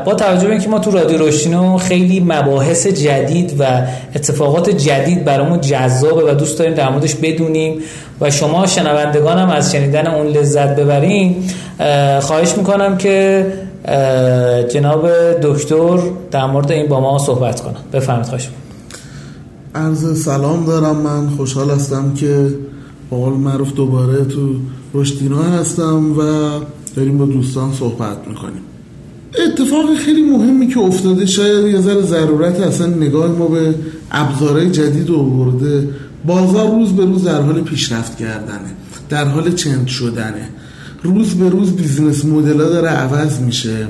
با توجه به اینکه ما تو رادیو روشینو خیلی مباحث جدید و اتفاقات جدید برامون جذابه و دوست داریم در موردش بدونیم و شما شنوندگان هم از شنیدن اون لذت ببرین خواهش می‌کنم که جناب دکتر در مورد این با ما صحبت کنم بفرمید خواهش عرض سلام دارم. من خوشحال هستم که با قول معروف دوباره تو رشدینا هستم و داریم با دوستان صحبت می‌کنیم. اتفاق خیلی مهمی که افتاده شاید یه ذره ضرورت اصلا نگاه ما به ابزارهای جدید آورده بازار روز به روز در حال پیشرفت کردنه در حال چند شدنه. روز به روز بیزینس مدل داره عوض میشه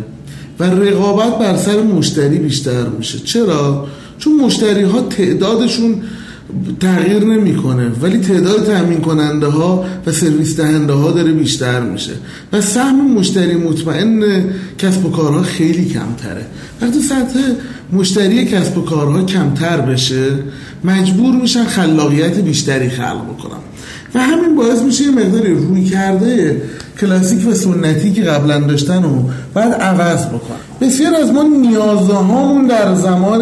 و رقابت بر سر مشتری بیشتر میشه. چرا؟ چون مشتری ها تعدادشون تغییر نمی‌کنه ولی تعداد تامین کننده ها و سرویس دهنده ها داره بیشتر میشه و سهم مشتری مطمئن کسب و کارها خیلی کمتره. وقتی سطح مشتری کسب و کارها کمتر بشه مجبور میشن خلاقیت بیشتری خلق بکنن. و همین باعث میشه یه مقداری روی کرده کلاسیک و سنتی که قبلا داشتن و بعد عوض بکن بسیار از ما نیازهامون در زمان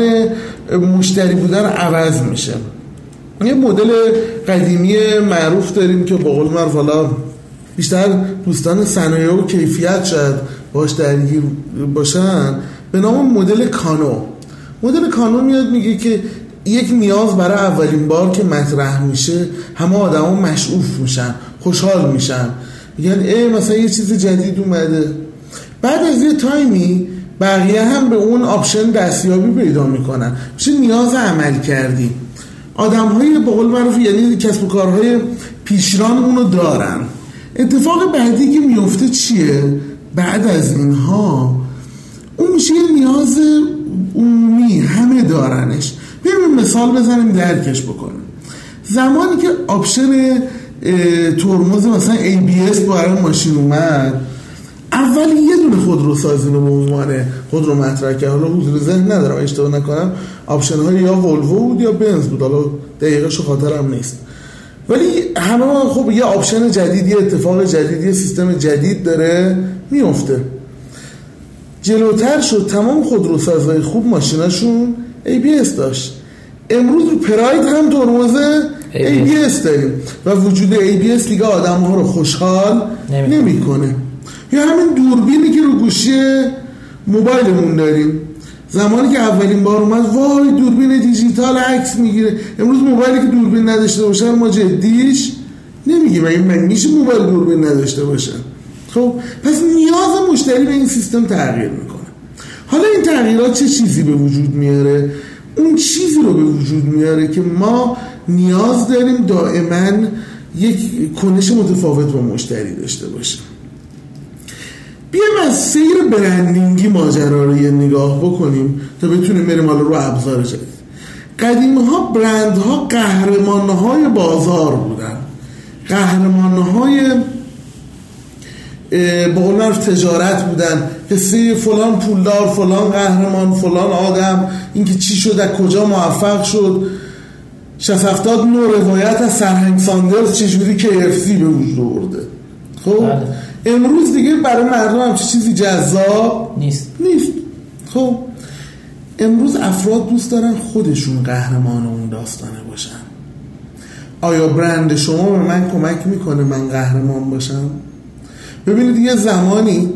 مشتری بودن عوض میشه. یه مدل قدیمی معروف داریم که با قول حالا بیشتر دوستان صنایع و کیفیت شاید باش درگیر باشن. به نام مدل کانو. مدل کانو میاد میگه که یک نیاز برای اولین بار که مطرح میشه همه آدما مشعوف میشن خوشحال میشن. میگن ای مثلا یه چیز جدید اومده. بعد از یه تایمی بقیه هم به اون آپشن دستیابی پیدا می‌کنن. میشه نیاز عملکردی. آدم های به قول معروف یعنی کسب و کارهای پیشران اونو دارن. اتفاق بعدی که میفته چیه؟ بعد از اینها اون میشه یه نیاز عمومی همه دارنش. بریم مثال بزنیم درکش بکنیم. زمانی که آپشن ترمز مثلا ABS برای ماشین اومد. اول یه دونه خودرو سازی به عنوان خودرو مطرح کرد. حالا حضور ذهن ندارم اشتباه نکنم. آپشن های یا ولوو بود یا بنز بود. حالا دقیقش خاطرم نیست. ولی همه خب یه آپشن جدید یه اتفاق جدید سیستم جدید داره میفته جلوتر شد تمام خودروسازهای خوب ماشیناشون ABS داشت. امروز رو پراید هم ترمز ABS داریم. و وجود ABS دیگه آدم ها رو خوشحال نمی‌کنه. یا همین دوربینی که رو گوشی موبایلمون داریم. زمانی که اولین بار اومد وای دوربین دیجیتال عکس می‌گیره. امروز موبایلی که دوربین نداشته باشه ما جدیش نمیگیم. این من میشه موبایل دوربین نداشته باشه خب پس نیاز مشتری به این سیستم تغییر می‌کنه. حالا این تغییرات چه چیزی به وجود میاره؟ اون چیزی رو به وجود میاره که ما نیاز داریم دائما یک کنش متفاوت با مشتری داشته باشیم. بیایم از سیر برندینگی ماجرا رو یه نگاه بکنیم تا بتونیم بریم حالا رو ابزار جدید. قدیم ها برند ها قهرمان بازار بودن قهرمان های قول تجارت بودن. قصه فلان پولدار فلان قهرمان فلان آدم اینکه چی شد از کجا موفق شد. 60 نو روایت از سرهنگ ساندرز چجوری KFC به وجود آورده. خب؟ بله. امروز دیگه برای مردم هم چیزی جذاب نیست. نیست. خب؟ امروز افراد دوست دارن خودشون قهرمان اون داستانه باشن. آیا برند شما به من کمک می‌کنه من قهرمان باشم؟ ببینید یه زمانی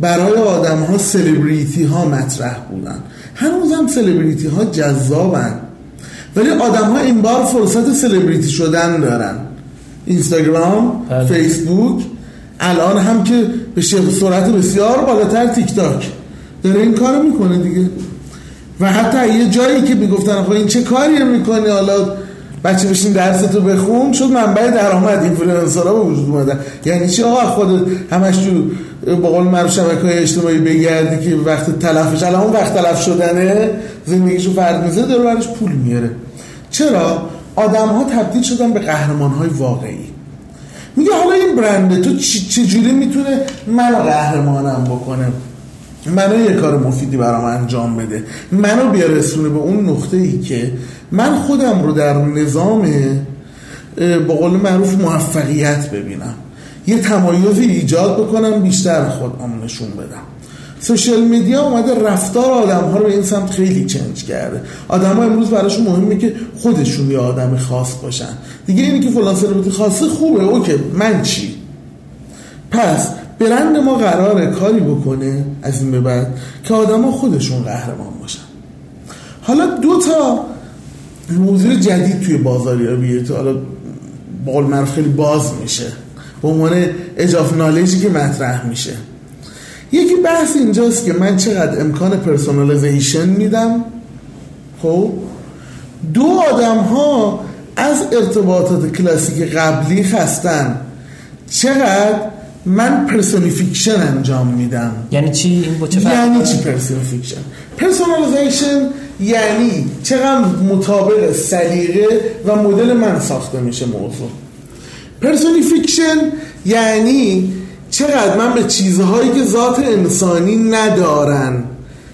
برای آدم ها سلبریتی ها مطرح بودن. هنوز هم سلبریتی ها جذابن. ولی آدم ها این بار فرصت سلبریتی شدن دارن. اینستاگرام بله. فیسبوک الان هم که به سرعت بسیار بالاتر تیک تاک داره این کارو می‌کنه دیگه. و حتی یه جایی که می‌گفتن آقا این چه کاری می‌کنی؟ حالا بچه بشین درستو بخون شد منبع درآمد. اینفلوئنسرها به وجود اومدن یعنی چی آقا؟ خود همش تو به قول معروف شبکه های اجتماعی بگردی که وقت تلفش الان اون وقت تلف شدنه زندگیشو فرد میزه داره برش پول میاره. چرا؟ آدم ها تبدیل شدن به قهرمان های واقعی. میگه حالا این برنده تو چجوری می‌تونه منو قهرمانم بکنه؟ منو یه کار مفیدی برام انجام بده. منو بیارسونه به اون نقطه ای که من خودم رو در نظام با قول معروف موفقیت ببینم. یه تمایزی ایجاد بکنم بیشتر خودم نشون بدم. سوشال میدیا اومده رفتار آدم ها رو به این سمت خیلی چنج کرده. آدم ها امروز براشون مهمه که خودشون یه آدم خاص باشن. دیگه اینی که فلان سلبریتی خاصه خوبه اوکی من چی؟ پس برند ما قراره کاری بکنه از این به بعد که آدم ها خودشون قهرمان باشن. حالا دو تا موضوع جدید توی بازاریابیه تو حالا بقول معروف خیلی باز میشه. به عنوان اجاف نالجی که مطرح میشه. یکی بحث اینجاست که من چقدر امکان personalization میدم. خب؟ دو آدم ها از ارتباطات کلاسیک قبلی خستن چقدر من personification انجام میدم؟ یعنی چی؟ این با چه یعنی چی personification personalization یعنی چقدر مطابق سلیقه و مدل من ساخته میشه موضوع. personification یعنی چقدر من به چیزهایی که ذات انسانی ندارن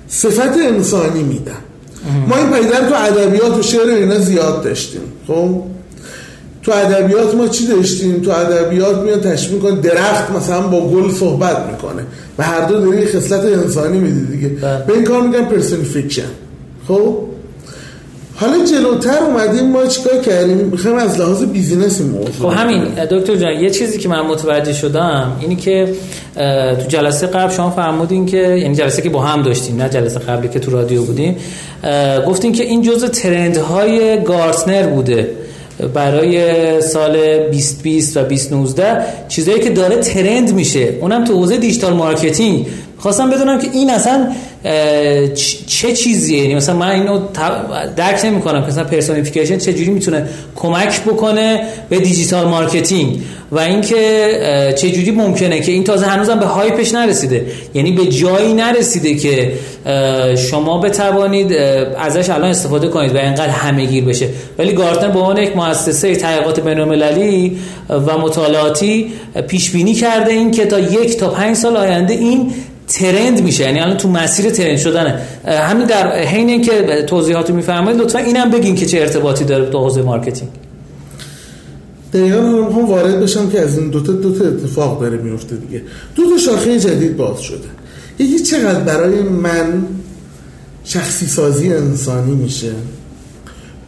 صفت انسانی میدم. ما این پدیده تو ادبیات و شعر اینا زیاد داشتیم. خب؟ تو ادبیات ما چی داشتیم؟ تو ادبیات میاد تشبیه می‌کنه درخت مثلا با گل صحبت می‌کنه. و هر دو داره خصلت انسانی میده دیگه. بله. به این کار میگن personification خب؟ حالا جلوتر اومدیم ما چیکار کردیم؟ می‌خوایم از لحاظ business موضوع خب همین دکتر جان یه چیزی که من متوجه شدم اینی که تو جلسه قبل شما فرمودین که یعنی جلسه که با هم داشتیم نه جلسه قبلی که تو رادیو بودیم گفتین که این جزء trend های Gartner بوده. برای سال 2020 و 2019 چیزایی که داره trend میشه. اونم تو حوزه digital marketing. خواستم بدونم که این اصلا چه چیزیه؟ یعنی مثلا من اینو درک نمی کنم که مثلا personification چه جوری می‌تونه کمک بکنه به digital marketing و اینکه چه جوری ممکنه که این تازه هنوزم به hype ش نرسیده. یعنی به جایی نرسیده که شما بتوانید ازش الان استفاده کنید و اینقدر همه‌گیر بشه. ولی Gartner به عنوان یک مؤسسه تحقیقات بین‌المللی و مطالعاتی پیش بینی کرده این که تا یک تا پنج سال آینده این trend میشه. یعنی الان تو مسیر trend شدنه. همین در حین اینکه توضیحاتو میفرمایید لطفا اینم بگین که چه ارتباطی داره تو حوزه marketing. دقیقا حالا می‌خوام وارد بشم که از این دوتا دوتا اتفاق داره میفته دیگه. دو تا شاخه جدید باز شده. یکی چقدر برای من شخصی سازی انسانی میشه؟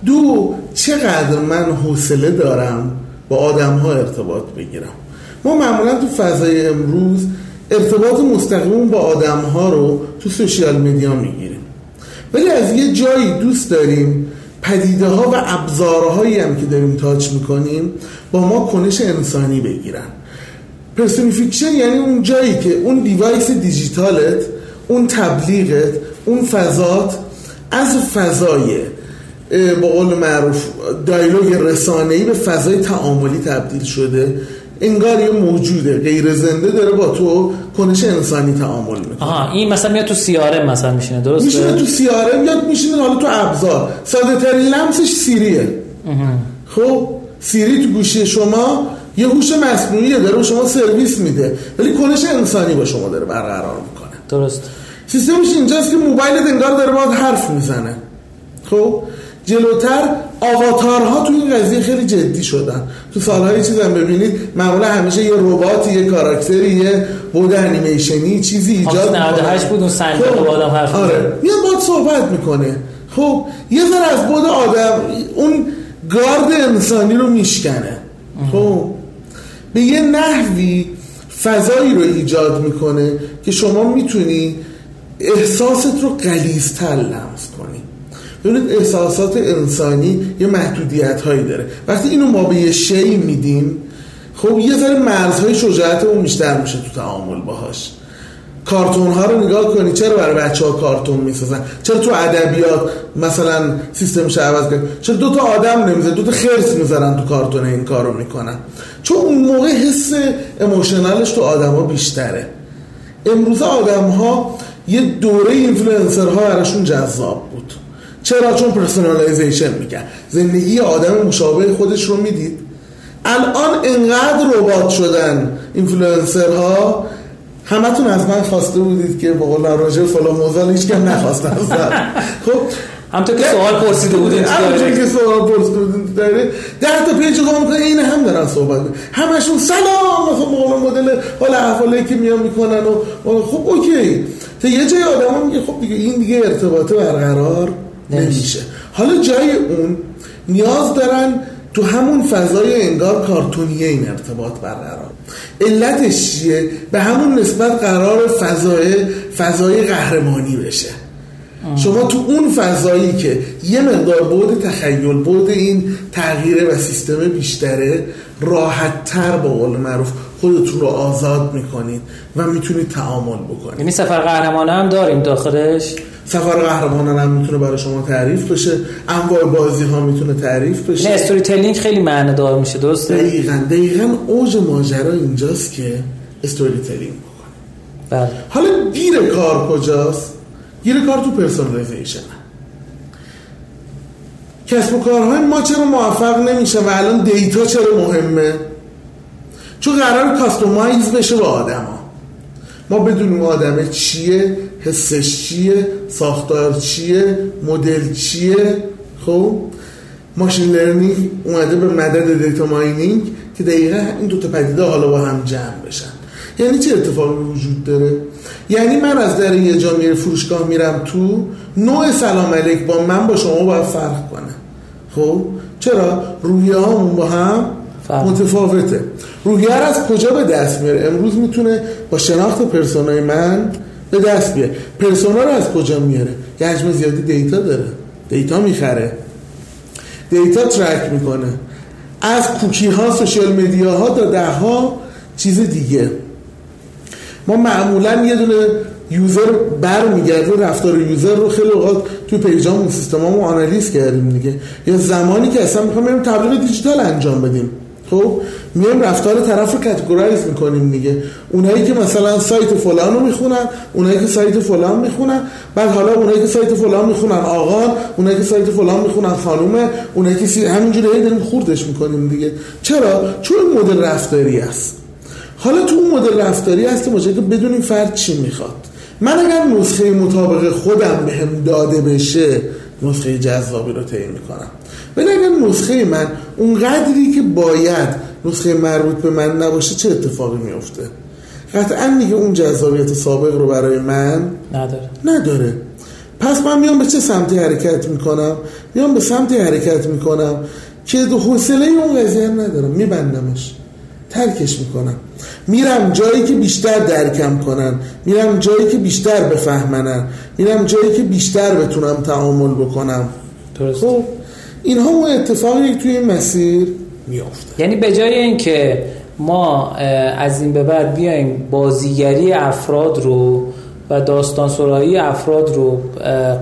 دو چقدر من حوصله دارم با آدم ها ارتباط بگیرم؟ ما معمولا تو فضای امروز ارتباط مستقیم با آدم ها رو تو social media می‌گیریم. ولی از یه جایی دوست داریم پدیده ها و ابزارهایی هم که داریم touch می‌کنیم با ما کنش انسانی بگیرن. personification یعنی اون جایی که اون device دیجیتالت اون تبلیغت اون فضات از فضای به قول معروف دایلوگ رسانه‌ای به فضای تعاملی تبدیل شده انگار یه موجوده غیر زنده داره با تو کنش انسانی تعامل می‌کنه. آها این مثلا میاد تو سیاره مثلا میشینه درسته؟ میشینه تو سیاره یاد میشینه حالا تو ابزار. ساده ترین لمسش سیریه. خب سیری تو گوشی شما یه هوش مصنوعیه داره به شما سرویس میده ولی کنش انسانی با شما داره برقرار می‌کنه. درست. سیستمش اینجاست که موبایلت انگار داره باید حرف می‌زنه. خب جلوتر آواتارها تو این قضیه خیلی جدی شدن. تو سالهای چیزم ببینید معمولا همیشه یه رباتی یه کاراکتری یه بود انیمیشنی چیزی ایجاد 98 بود اون صندوق خب، آدم حرف آره. میاد باید صحبت می‌کنه. خب یه ذره از بود آدم اون گارد انسانی رو میشکنه. خب به یه نحوی فضایی رو ایجاد می‌کنه که شما می‌تونی احساست رو قلیزتر لمس کنی. ببینید احساسات انسانی یه محدودیت هایی داره. وقتی اینو ما به یه شی میدیم خب یه ذره مرزهای شجاعتمون بیشتر میشه تو تعامل باهاش. کارتون ها رو نگاه کنی چرا برای بچه ها کارتون می‌سازن؟ چرا تو ادبیات مثلا سیستمش عوض کنی؟ چرا دو تا آدم نمیزن دو تا خرس می‌ذارن تو کارتون این کارو می‌کنن؟ چون اون موقع حس اموشنالش تو آدما بیشتره. امروز آدم ها یه دوره اینفلوئنسر ها براشون جذاب بود. چرا چون پرسونالایزیشن میگن زندگی آدم مشابه خودش رو می‌دید الان انقدر ربات شدن اینفلوئنسر ها همتون از من خواسته بودید که با قول راجع فلان موضوع هیچ کم نخواست. خب همونطور که سوال پرسیده بودین دایرکت. که سوال پرسیده بودین تو دایره ده تا پیج رو می‌کنه این هم دارن صحبت. همشون سلام مثلا موقع مدل حال احوالی که میان می‌کنن و خب اوکی تا یه جای آدم هم میگه خب دیگه این دیگه ارتباطه برقرار نمیشه. حالا جای اون نیاز دارن تو همون فضای انگار کارتونیه این ارتباط برقرار. علتش چیه؟ به همون نسبت قرار فضای فضای قهرمانی بشه. شما تو اون فضایی که یه مقدار بود تخیل بود این تغییر و سیستم بیشتره راحت تر با قول معروف خودتون رو آزاد می‌کنید و می‌تونید تعامل بکنید. یعنی سفر قهرمانه هم داریم داخلش؟ سفر قهرمانان هم می‌تونه برای شما تعریف بشه. انواع بازی ها می‌تونه تعریف نه بشه. استوری تلینگ خیلی معنی دار میشه درسته؟ دقیقا. دقیقا اوج ماجرا اینجاست که استوری تلینگ بکنه. بله. حالا گیر کار کجاست؟ گیر کار تو personalization کسب و کارهای ما چرا موفق نمیشه و الان data چرا مهمه؟ چون قرار customize بشه با آدما ما بدونیم آدمه چیه حسش چیه ساختار چیه مدل چیه. خب؟ machine learning اومده به مدد data mining که دقیقا این دو تا پدیده حالا با هم جمع بشن. یعنی چه اتفاقی وجود داره؟ یعنی من از در یه جامعه فروشگاه میرم تو نوع سلام علیک با من با شما باید فرق کنه. خب؟ چرا؟ رویه با هم فرق. متفاوته. روحیه رو از کجا به دست میاره؟ امروز می‌تونه با شناخت persona ی من به دست بیاره. persona رو از کجا میاره؟ یه حجم زیادی data داره. data می‌خره. data track می‌کنه. از کوکی ها social media ها تا ده ها چیز دیگه. ما معمولا یه دونه user برمیگرده رفتار user رو خیلی اوقات توی page امون سیستمامون آنالیز کردیم دیگه. یا زمانی که اصلا می‌خوام بریم تبلیغ دیجیتال انجام بدیم. خب میایم رفتار طرف رو categorize می‌کنیم دیگه. اونایی که مثلا سایت فلان رو می‌خونن اونایی که سایت فلان می‌خونن بعد حالا اونایی که سایت فلان می‌خونن آقا اونایی که سایت فلان می‌خونن خانومه اونایی که سی... همینجوری داریم خوردش می‌کنیم دیگه. چرا؟ چون مدل رفتاری است حالا تو اون مدل رفتاری هستیم که بدونیم فرد چی می‌خواد. من اگر نسخه مطابق خودم به هم داده بشه نسخه جذابی رو تعیین می‌کنم. ولی اگر نسخه من اون قدری که باید نسخه مربوط به من نباشه چه اتفاقی میفته قطعا دیگه اون جذابیت سابق رو برای من نداره. نداره. پس من میام به چه سمتی حرکت می‌کنم؟ میام به سمتی حرکت می‌کنم که حوصله اون قضیه ندارم. میبندمش. ترکش می‌کنم. میرم جایی که بیشتر درکم کنن. میرم جایی که بیشتر بفهمنن. میرم جایی که بیشتر بتونم تعامل بکنم. درست. خب؟ اینها اون اتفاقی توی این مسیر میافته. یعنی به جای اینکه ما از این به بعد بیایم بازیگری افراد رو و داستان سرایی افراد رو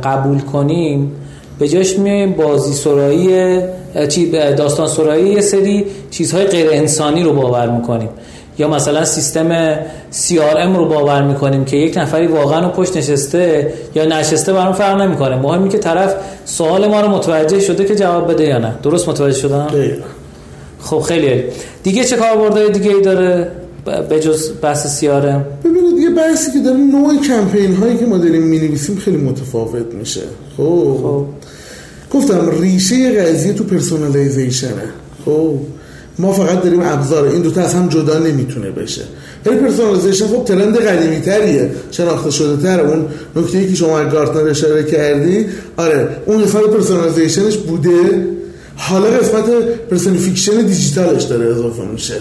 قبول کنیم به جاش میایم بازی سرایی داستان سرایی یه سری چیزهای غیر انسانی رو باور می‌کنیم. یا مثلا سیستم CRM رو باور می‌کنیم که یک نفری واقعا رو پشت نشسته یا نشسته برام فرق نمی‌کنه. مهمی که طرف سوال ما رو متوجه شده که جواب بده یا نه. درست متوجه شدم؟ خب خیلی دیگه چه کاربردهای دیگه ای داره به جز بحث CRM ببینید دیگه بحثی که داره نوع کمپین هایی که ما داریم می‌نویسیم خیلی متفاوت میشه. خب, خب. گفتم ریشه قضیه تو personalization ه خب؟ ما فقط داریم ابزار این دوتا از هم جدا نمی‌تونه بشه. ولی personalization خب trend قدیمی تریه شناخته شده تر. اون نکته که شما گارتنر اشاره کردی آره اون قسمت personalization ش بوده. حالا قسمت personification دیجیتالش داره اضافه میشه.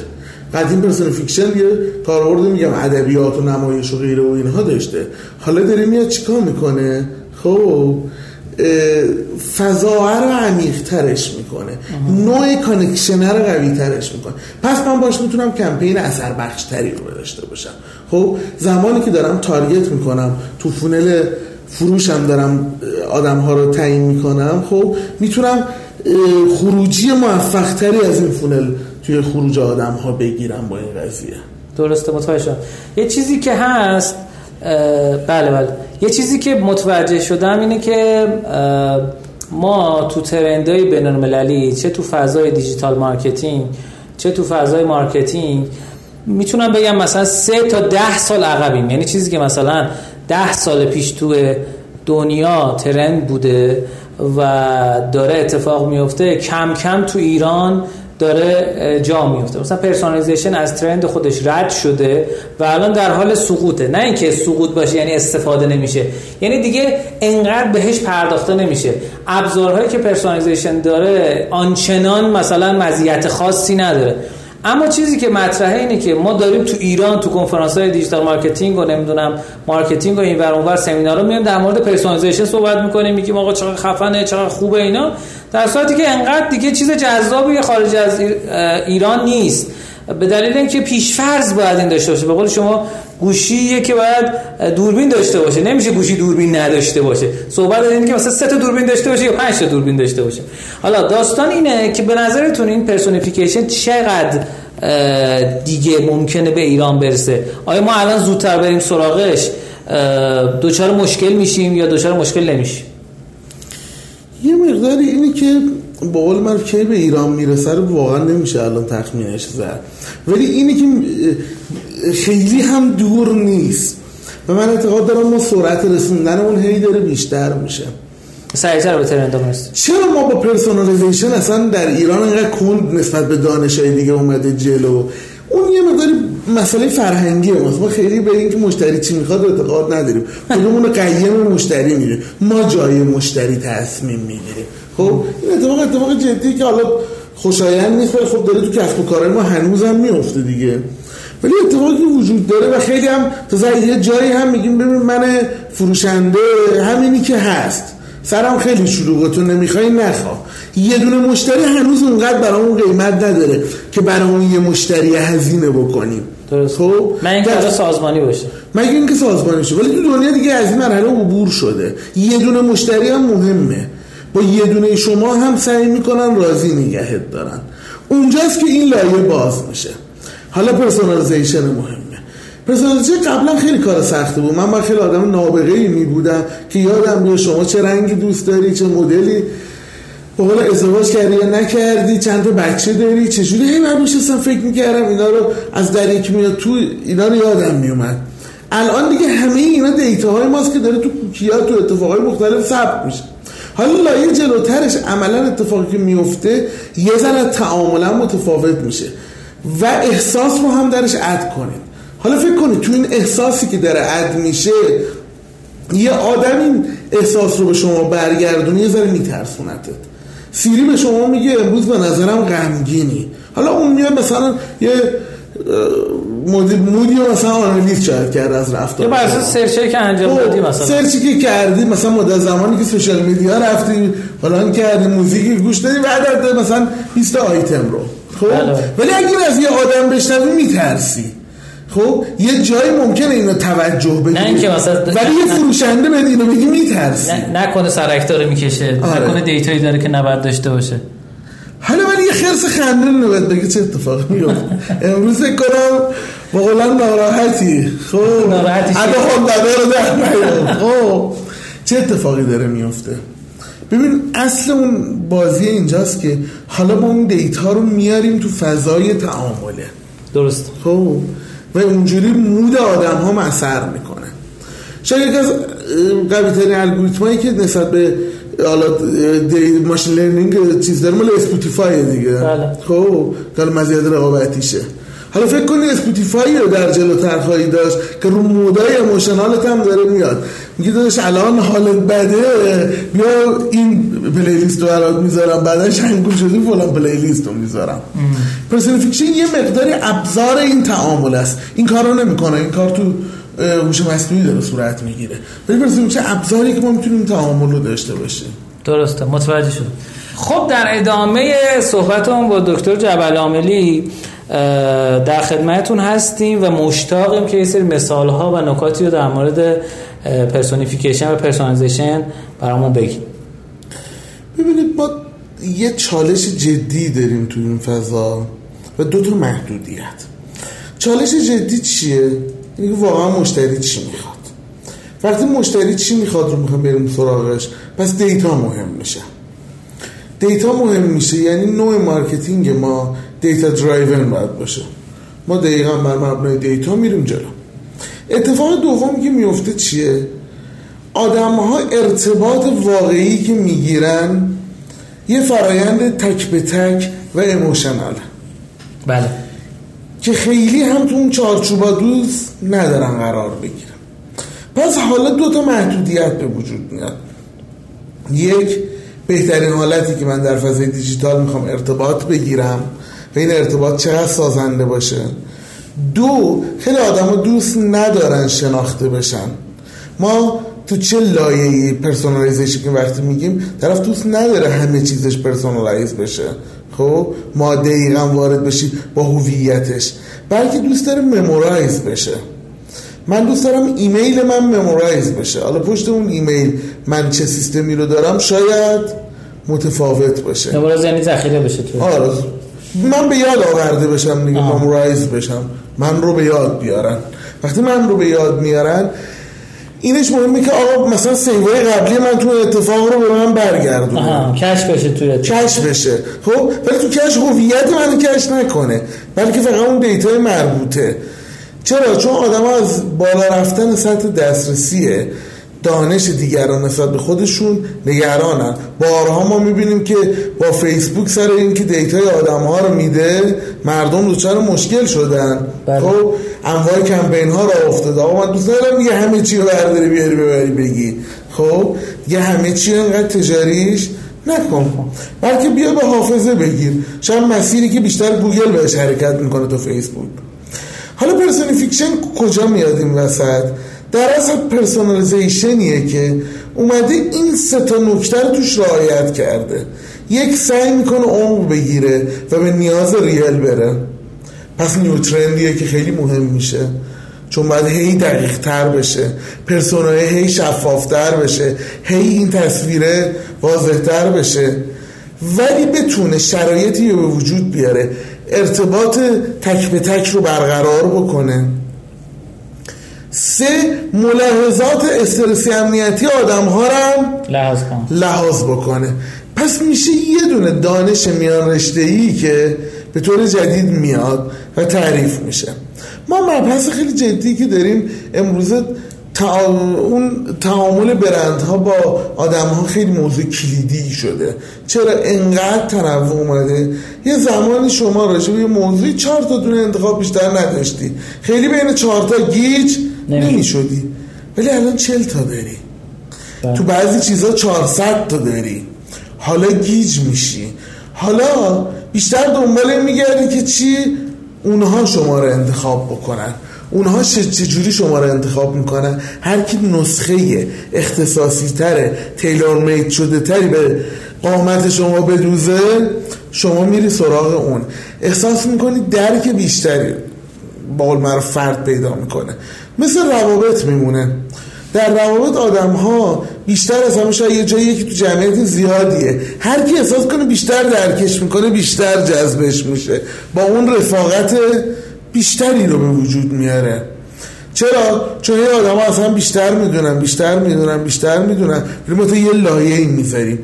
قدیم personification یه کاربرد میگم ادبیات و نمایش و غیره و اینها داشته. حالا داره میاد چیکار می‌کنه؟ خب فضا رو عمیق ترش می‌کنه. نوع connection رو قوی ترش می‌کنه. پس من باش می‌تونم کمپین اثر بخش تری رو داشته باشم. خب زمانی که دارم target می‌کنم تو funnel فروشم دارم آدم ها رو تعیین می‌کنم خب می‌تونم خروجی موفق تری از این funnel توی خروج آدم ها بگیرم با این قضیه. درسته متوجه یه چیزی که هست بله بله. یه چیزی که متوجه شدم اینه که ما تو trend های بین المللی چه تو فضای digital marketing چه تو فضای marketing می‌تونم بگم مثلا سه تا ده سال عقبیم. یعنی چیزی که مثلا ده سال پیش تو دنیا trend بوده و داره اتفاق میفته کم کم تو ایران داره جا میفته مثلا personalization از trend خودش رد شده و الان در حال سقوطه. نه اینکه سقوط باشه یعنی استفاده نمیشه. یعنی دیگه انقدر بهش پرداخته نمیشه. ابزارهایی که personalization داره آنچنان مثلا مزیت خاصی نداره. اما چیزی که مطرحه اینه که ما داریم تو ایران تو کنفرانس های digital marketing و نمی‌دونم marketing و این ور اونور سمینارها میایم در مورد personalization صحبت می‌کنیم میگیم آقا چقدر خفنه چقدر خوبه اینا. در صورتی که انقدر دیگه چیز جذابی خارج از ایران نیست. به دلیل اینکه پیشفرض باید این داشته باشه. به قول شما گوشیه که باید دوربین داشته باشه. نمیشه گوشی دوربین نداشته باشه. صحبت اینه که مثلا سه تا دوربین داشته باشه یا پنج تا دوربین داشته باشه. حالا داستان اینه که به نظرتون این personification چقدر دیگه ممکنه به ایران برسه؟ آیا ما الان زودتر بریم سراغش؟ دوچار مشکل میشیم یا دوچار مشکل نمیشیم؟ یه مقداری اینه که با قول کی به ایران می‌رسه رو واقعا نمیشه الان تخمینش زد. ولی اینی که خیلی هم دور نیست. و من اعتقاد دارم ما سرعت رسوندنمون هی داره بیشتر میشه. سریعتر به trend چرا ما با personalization اصلا در ایران اینقدر کند نسبت به دانشای دیگه اومده جلو؟ اون یه مقداری مسئله فرهنگی ماست. ما خیلی به اینکه مشتری چی می‌خواد اعتقاد نداریم. خودمون قیم مشتری میره ما جای مشتری تصمیم می‌گیریم. خب این اتفاق اتفاق جدی که حالا خوشایند نیست ولی خب داره تو کسب و کارهای ما هنوزم میفته دیگه. ولی اتفاقی وجود داره و خیلی هم تا یه جایی هم میگیم ببین من فروشنده همینی که هست. سرم خیلی شلوغه تو نمی‌خوای نخوا یه دونه مشتری هنوز اونقدر برای اون قیمت نداره که برای اون یه مشتری هزینه بکنیم. درست. خب؟ من اینکه سازمانی باشه. مگه اینکه سازمانی باشه. ولی تو دنیا دیگه از این مرحله عبور شده. یه دونه مشتری هم مهمه. با یه دونه شما هم سعی می‌کنن راضی نگهت دارن. اونجاست که این لایه باز میشه. حالا personalization مهمه. personalization قبلا خیلی کار سخته بود. من خیلی آدم نابغه ای می بودم که یادم بیاد شما چه رنگی دوست داری چه مدلی. به ازدواج کردی یا نکردی؟ چند تا بچه داری؟ چجوری؟ هی من میشستم فکر می‌کردم اینا رو از در یک میاد تو اینا رو یادم میومد الان دیگه همه اینا دیتا های ماست که داره تو کوکیات تو اتفاقای مختلف ثبت میشه. حالا لایه جلوترش عملا اتفاقی که میفته یه ذره تعاملا متفاوت میشه. و احساس رو هم درش اد کنید. حالا فکر کنید تو این احساسی که داره اد میشه یه آدم این احساس رو به شما برگردونه یه ذره میترسونتت. سیری به شما میگه امروز به نظرم غمگینی. حالا اون میاد مثلا یه مودی رو مثلا آنالیز شاید کرد از رفتار یا بر سرچی که انجام خب، دادی مثلا. سرچی که کردی مثلا مدت زمانی که سوشال میدیا رفتی فلان کردی موزیکی گوش دادی بعد مثلا 20 آیتم رو. خب؟ بله. ولی اگر از یه آدم بشنوی میترسی. خب؟ یه جایی ممکنه اینو توجه بگیری نه اینکه مثلا ولی یه فروشنده به اینو بگی میترسی. نکنه سرک داره می‌کشه. آره. نکنه دیتایی داره که نباید داشته باشه. حالا ولی یه خرس خنده نباید بگه چه اتفاق میفته؟ امروز کنم با قولن ناراحتی. خب؟ ناراحتی اگه خود رو در خب؟ چه اتفاقی داره میفته؟ ببین اصل اون بازی اینجاست که حالا ما اون دیتا رو میاریم تو فضای تعامله. درست. خب؟ و اونجوری mood آدم ها اثر می‌کنه. شاید یک از قوی ترین الگوریتمایی که نسبت به حالا machine learning چیز داره مال Spotify دیگه. بله. خب؟ که مزیت رقابتیشه. حالا فکر کنی Spotify رو در جلو خواهی داشت که رو mood ای emotional ت هم داره میاد. میگه داشت الان حالت بده. بیا این playlist رو برات می‌ذارم. بعدش هنگول شدی فلان playlist رو می‌ذارم. personification یه مقداری ابزار این تعامل است. این کار رو نمی‌کنه. این کار تو هوش مصنوعی داره صورت می‌گیره. ولی personification ابزاری که ما می‌تونیم تعامل رو داشته باشیم. درسته. متوجه شد خب در ادامه صحبتمون با دکتر جبل عاملی در خدمتون هستیم و مشتاقیم که یه سری مثال ها و نکاتی رو در مورد personification و personalization برامون بگیم. ببینید ما یه چالش جدی داریم تو این فضا و دو تا محدودیت. چالش جدی چیه؟ اینکه واقعا مشتری چی می‌خواد. وقتی مشتری چی می‌خواد رو می‌خوام بریم سراغش پس data مهم میشه. data مهم میشه یعنی نوع marketing ما data driven باید باشه. ما دقیقا بر مبنای data میریم جلو. اتفاق دوم که میفته چیه؟ آدم ها ارتباط واقعی که می‌گیرن یه فرایند تک به تک و اموشنال بله. که خیلی هم تو اون چارچوبا دوست ندارن قرار بگیرن. پس حالا دو تا محدودیت به وجود میاد. یک بهترین حالتی که من در فضای دیجیتال می‌خوام ارتباط بگیرم و این ارتباط چقدر سازنده باشه؟ دو خیلی آدم دوست ندارن شناخته بشن. ما تو چه لایه personalization که وقتی میگیم طرف دوست نداره همه چیزش personalize بشه. خب ما دقیقا وارد بشی با هویتش. بلکه دوست داره memorize بشه. من دوست دارم ایمیل من memorize بشه. حالا پشت اون ایمیل من چه سیستمی رو دارم شاید متفاوت باشه. memorize یعنی ذخیره بشه تو. آره. من به یاد آورده بشم دیگه memorize بشم. من رو به یاد بیارن. وقتی من رو به یاد میارن اینش مهمه که آقا مثلا save ای قبلی من تو اتفاق رو به من برگردونه. cache بشه توی cache بشه. خب ولی تو cache هویت منو cache نکنه. بلکه فقط اون data ی مربوطه. چرا؟ چون آدم ها از بالا رفتن سطح دسترسیه. دانش دیگران نسبت به خودشون نگرانن. بارها ما می‌بینیم که با فیسبوک سر اینکه data ی آدم ها رو میده مردم دوچار مشکل شدن. بله. خب انواع کمپین ها را افتاده. آقا من دوست ندارم دیگه همه چی رو برداری بیاری ببری بگی. خب دیگه همه چی انقدر تجاریش نکن. بلکه بیا به حافظه بگیر. شاید مسیری که بیشتر گوگل بهش حرکت می‌کنه تو فیسبوک. حالا پرسونیفیکشن کجا میاد این وسط؟ در اصل personalization یه که اومده این سه تا نکته رو توش رعایت کرده. یک سعی می‌کنه عمق بگیره و به نیاز real بره. پس new trend یه که خیلی مهم میشه. چون باید هی دقیق تر بشه. persona ی هی شفافتر بشه. هی این تصویره واضح تر بشه. ولی بتونه شرایطی رو به وجود بیاره. ارتباط تک به تک رو برقرار بکنه. سه ملاحظات استرسی امنیتی آدم ها هم لحاظ لحاظ بکنه. پس میشه یه دونه دانش میان رشته ای که به طور جدید میاد و تعریف میشه. ما مبحث خیلی جدی که داریم امروزه تا اون تعامل برندها با آدم ها خیلی موضوع کلیدی شده. چرا انقدر تنوع اومده؟ یه زمانی شما راجع به یه موضوعی چهار تا دونه انتخاب بیشتر نداشتی. خیلی بین چهار تا گیج نمی- شدی ولی الان چل تا داری. بله. تو بعضی چیزا 400 تا داری. حالا گیج میشی. حالا بیشتر دنبال میگردی که چی؟ اونها شما رو انتخاب بکنن. اونها چه- چجوری شما رو انتخاب می‌کنن؟ هر کی نسخه اختصاصی تره تیلور مید شده تری به قامت شما بدوزه شما میری سراغ اون. احساس می‌کنی درک بیشتری. با قول فرد پیدا می‌کنه. مثل روابط میمونه. در روابط آدم ها بیشتر از همه شاید یه جایی که تو جمعیت زیادیه. هر کی احساس کنه بیشتر درکش می‌کنه بیشتر جذبش میشه. با اون رفاقت بیشتری رو به وجود میاره. چرا؟ چون یه آدم ها اصلا بیشتر می‌دونن بیشتر می‌دونن بیشتر می‌دونن. ما تو یه لایه ای می‌ذاریم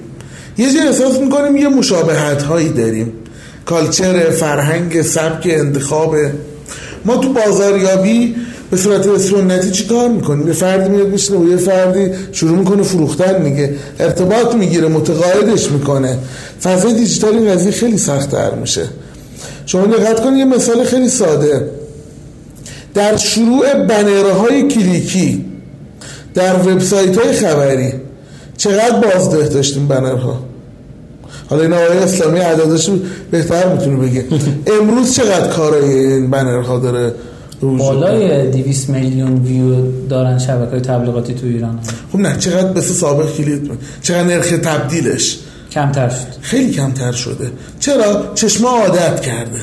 یه جا احساس می‌کنیم یه مشابهت هایی داریم. کالچر فرهنگ سبک انتخاب ما تو بازاریابی به صورت سنتی چی کار می‌کنیم؟ یه فردی میاد میشنه و یه فردی شروع می‌کنه فروختن میگه. ارتباط می‌گیره متقاعدش می‌کنه. فضای دیجیتال این قضیه خیلی سختتر میشه. شما دقت کنید یه مثال خیلی ساده. در شروع بنرهای کلیکی در وبسایت های خبری چقدر بازده داشتیم بنرها؟ حالا این آقای اسلامی عددش بهتر می‌تونه بگه. امروز چقدر کارای این بنرها داره؟ بالای 200 میلیون ویو دارن شبکه های تبلیغاتی تو ایران. خب نه چقدر مثل سابق کلید بود. چقدر نرخ تبدیلش؟ کمتر شد. خیلی کمتر شده. چرا؟ چشما عادت کرده.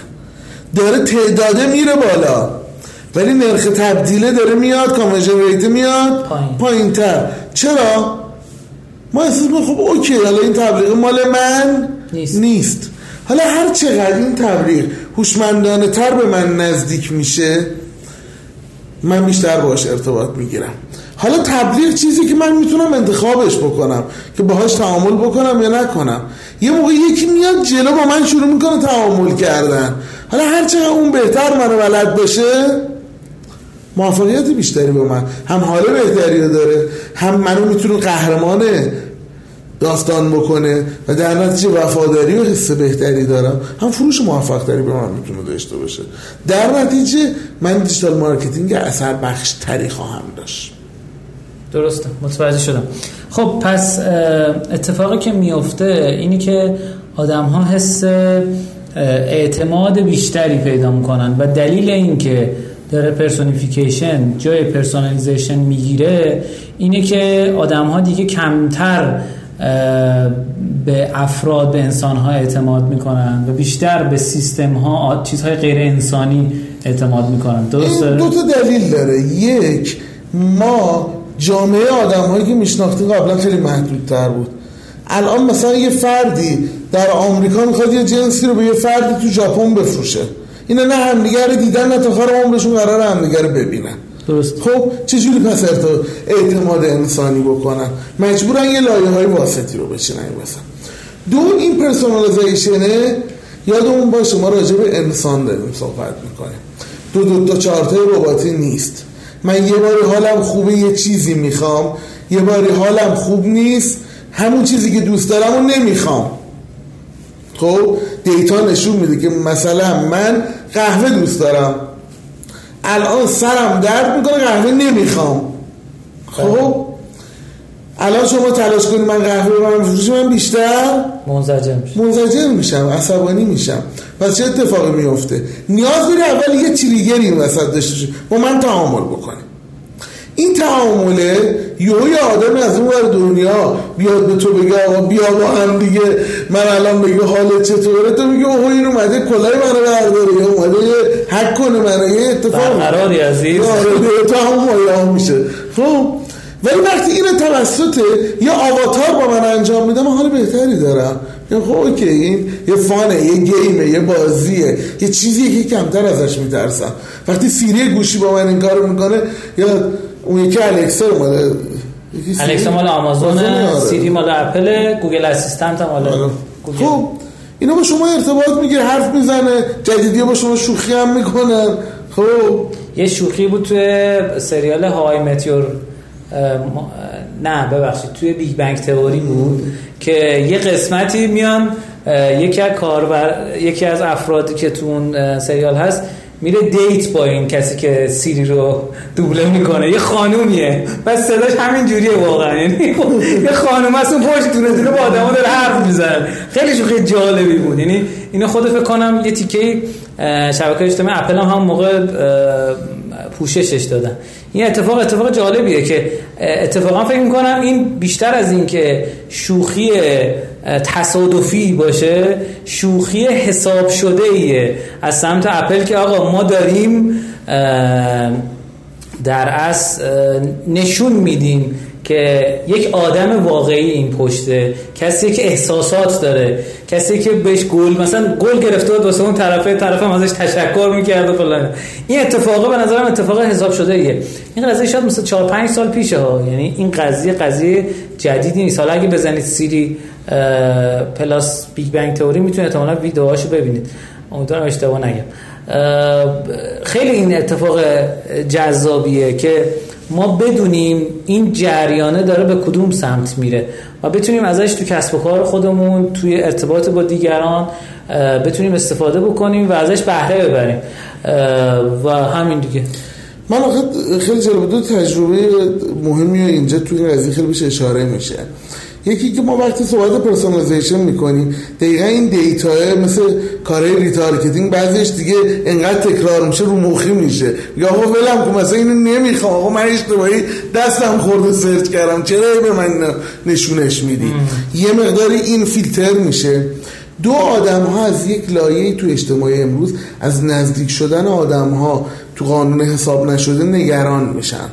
داره تعداده میره بالا. ولی نرخ تبدیله داره میاد conversion rate میاد. پایین. پایین تر چرا؟ ما احساس می‌کنیم خب okay حالا این تبلیغ مال من نیست. نیست. حالا هر چقدر این تبلیغ هوشمندانه تر به من نزدیک میشه من بیشتر باش ارتباط می‌گیرم. حالا تبلیغ چیزی که من می‌تونم انتخابش بکنم که باهاش تعامل بکنم یا نکنم. یه موقع یکی میاد جلو با من شروع می‌کنه تعامل کردن. حالا هر چقدر اون بهتر منو بلد بشه موفقیت بیشتری به من. هم حال بهتری داره هم منو می‌تونه قهرمان داستان بکنه و در نتیجه وفاداری و حس بهتری دارم. هم فروش موفق تری به من می‌تونه داشته باشه. در نتیجه من digital marketing اثر بخش تری خواهم داشت. درسته. متوجه شدم. خب پس اتفاقی که میفته اینی که آدم ها حس اعتماد بیشتری پیدا می‌کنن و دلیل این که داره personification جای personalization می‌گیره اینه که آدم ها دیگه کمتر به افراد به انسان ها اعتماد می‌کنن و بیشتر به سیستم ها چیزهای غیر انسانی اعتماد می‌کنن. درسته؟ این دو تا دلیل داره. یک ما جامعه آدم هایی که میشناختیم قبلا خیلی محدودتر بود. الان مثلا یه فردی در آمریکا می‌خواد یه جنسی رو به یه فردی تو ژاپن بفروشه. اینا نه همدیگه رو دیدن نه تا آخر عمرشون قرار همدیگه رو ببینن. درست. خب چجوری پس اعتماد انسانی بکنن مجبورن یه لایه های واسطی رو بچینن مثلا دو این پرسونالیزیشنه یادمون باشه ما راجع به انسان داریم صحبت می‌کنیم. دو دو تا چارتای رباتی نیست. من یه باری حالم خوبه یه چیزی می‌خوام. یه باری حالم خوب نیست همون چیزی که دوست دارم رو نمی‌خوام. خب دیتا نشون میده که مثلا من قهوه دوست دارم. الان سرم درد می‌کنه قهوه نمی‌خوام. خب؟ الان شما تلاش کنید من قهوه من فروش من بیشتر منزجر میشه منزجر میشم عصبانی میشم. پس چه اتفاقی میفته نیاز داری اول یه تریگری این وسط داشته با من تعامل بکنیم این تعامله یهو یه آدم از اون ور دنیا بیاد به تو بگه آقا بیا با هم دیگه. من الان بگه حالت چطوره؟ تو میگه اوه این اومده کلای منو برداره. یا اومده حک کنه منو یه اتفاق. برقراری عزیز. آره تو هم مایه میشه. خب؟ ولی وقتی این توسط یه آواتار با من انجام میده من حال بهتری دارم. یا خب okay این یه fun ه یه game ه یه بازیه. یه چیزیه که کمتر ازش میترسم. وقتی Siri گوشی با من این کارو می‌کنه یا اون یکی Alexa مال Alexa مال آمازون آره. سیری مال اپل گوگل اسیستنت مال آره. خب اینا با شما ارتباط می‌گیره حرف می‌زنه جدیدی با شما شوخی هم می‌کنن خب. یه شوخی بود توی سریال های متیور نه ببخشید توی Big Bang Theory بود که یه قسمتی میان یکی از کاربر یکی از افرادی که تو اون سریال هست میره date با این کسی که سیری رو دوبله می‌کنه. یه خانومیه. بس صداش همین جوریه واقعا. یعنی یه خانوم از اون پشت دونه دونه با آدمو داره حرف می‌زنه. خیلی شوخی جالبی بود. یعنی اینو خود فکر کنم یه تیکه شبکه اجتماعی اپل هم هم موقع پوششش دادن. این اتفاق اتفاق جالبیه که اتفاقا فکر می‌کنم این بیشتر از این که شوخی تصادفی باشه شوخی حساب شده ایه از سمت اپل که آقا ما داریم در اصل نشون میدیم که یک آدم واقعی این پشته کسی که احساسات داره کسی که بهش گل مثلا گل گرفته بود واسه اون طرفه طرف هم ازش تشکر می‌کرد و فلان. این اتفاقه به نظرم اتفاق حساب شده ایه این قضیه شاید مثلا 4 5 سال پیشه ها. یعنی این قضیه قضیه جدیدی نیست. حالا اگه بزنید سیری plus Big Bang Theory می‌تونه احتمالاً ویدیوهاشو ببینید. امیدوارم اشتباه نگم. خیلی این اتفاق جذابیه که ما بدونیم این جریانه داره به کدوم سمت میره و بتونیم ازش تو کسب و کار خودمون توی ارتباط با دیگران بتونیم استفاده بکنیم و ازش بهره ببریم. و همین دیگه. من خیلی جالب دو تجربه مهمی اینجا توی این قضیه خیلی بهش اشاره میشه. یکی که ما وقتی صحبت personalization می‌کنیم دقیقا این data مثل کارهای retargeting بعضیش دیگه انقدر تکرار میشه رو مخی میشه. یا آقا ولم کن مثلا اینو نمی‌خوام. آقا من اشتباهی دستم خورده search کردم. چرا به من نشونش میدی؟ یه مقداری این فیلتر میشه. دو آدم ها از یک لایه تو اجتماعی امروز از نزدیک شدن آدم ها تو قانون حساب نشده نگران میشن.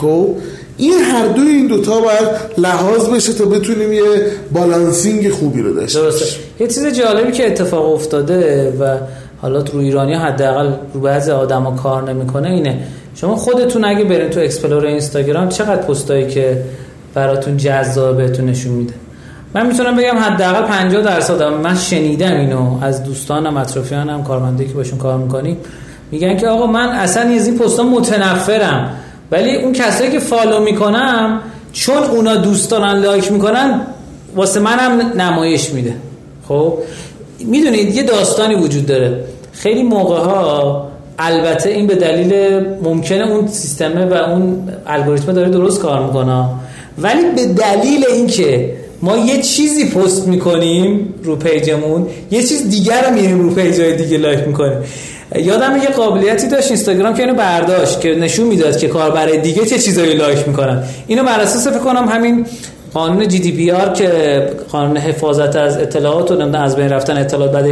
خب؟ این هر دوی این دوتا باید لحاظ بشه تا بتونیم یه balancing خوبی رو داشته درسته. یه چیز جالبی که اتفاق افتاده و حالا تو ایرانی حداقل رو بعضی آدما کار نمی‌کنه اینه. شما خودتون اگه برین تو explore اینستاگرام چقدر پستایی که براتون جذاب بهتون نشون میده؟ من می‌تونم بگم حداقل 50 درصد من شنیدم اینو از دوستانم اطرافیانم کارمندی که باشون کار می‌کنیم میگن که آقا من اصلا از این پستا متنفرم. ولی اون کسایی که فالو می‌کنم چون اونا دوست دارن لایک می‌کنن واسه منم نمایش میده. خب؟ می‌دونید یه داستانی وجود داره. خیلی موقع ها البته این به دلیل ممکنه اون سیستمه و اون الگوریتم داره درست کار می‌کنه. ولی به دلیل اینکه ما یه چیزی پست می‌کنیم رو page مون یه چیز دیگر رو میریم رو page ای دیگه like می‌کنیم. یادم یه قابلیتی داشت اینستاگرام که اینو برداشت که نشون می‌داد که کاربر دیگه چه چیزایی like می‌کنن. اینو بر اساس فکر کنم همین قانون GDPR که قانون حفاظت از اطلاعات و از بین رفتن اطلاعات بعد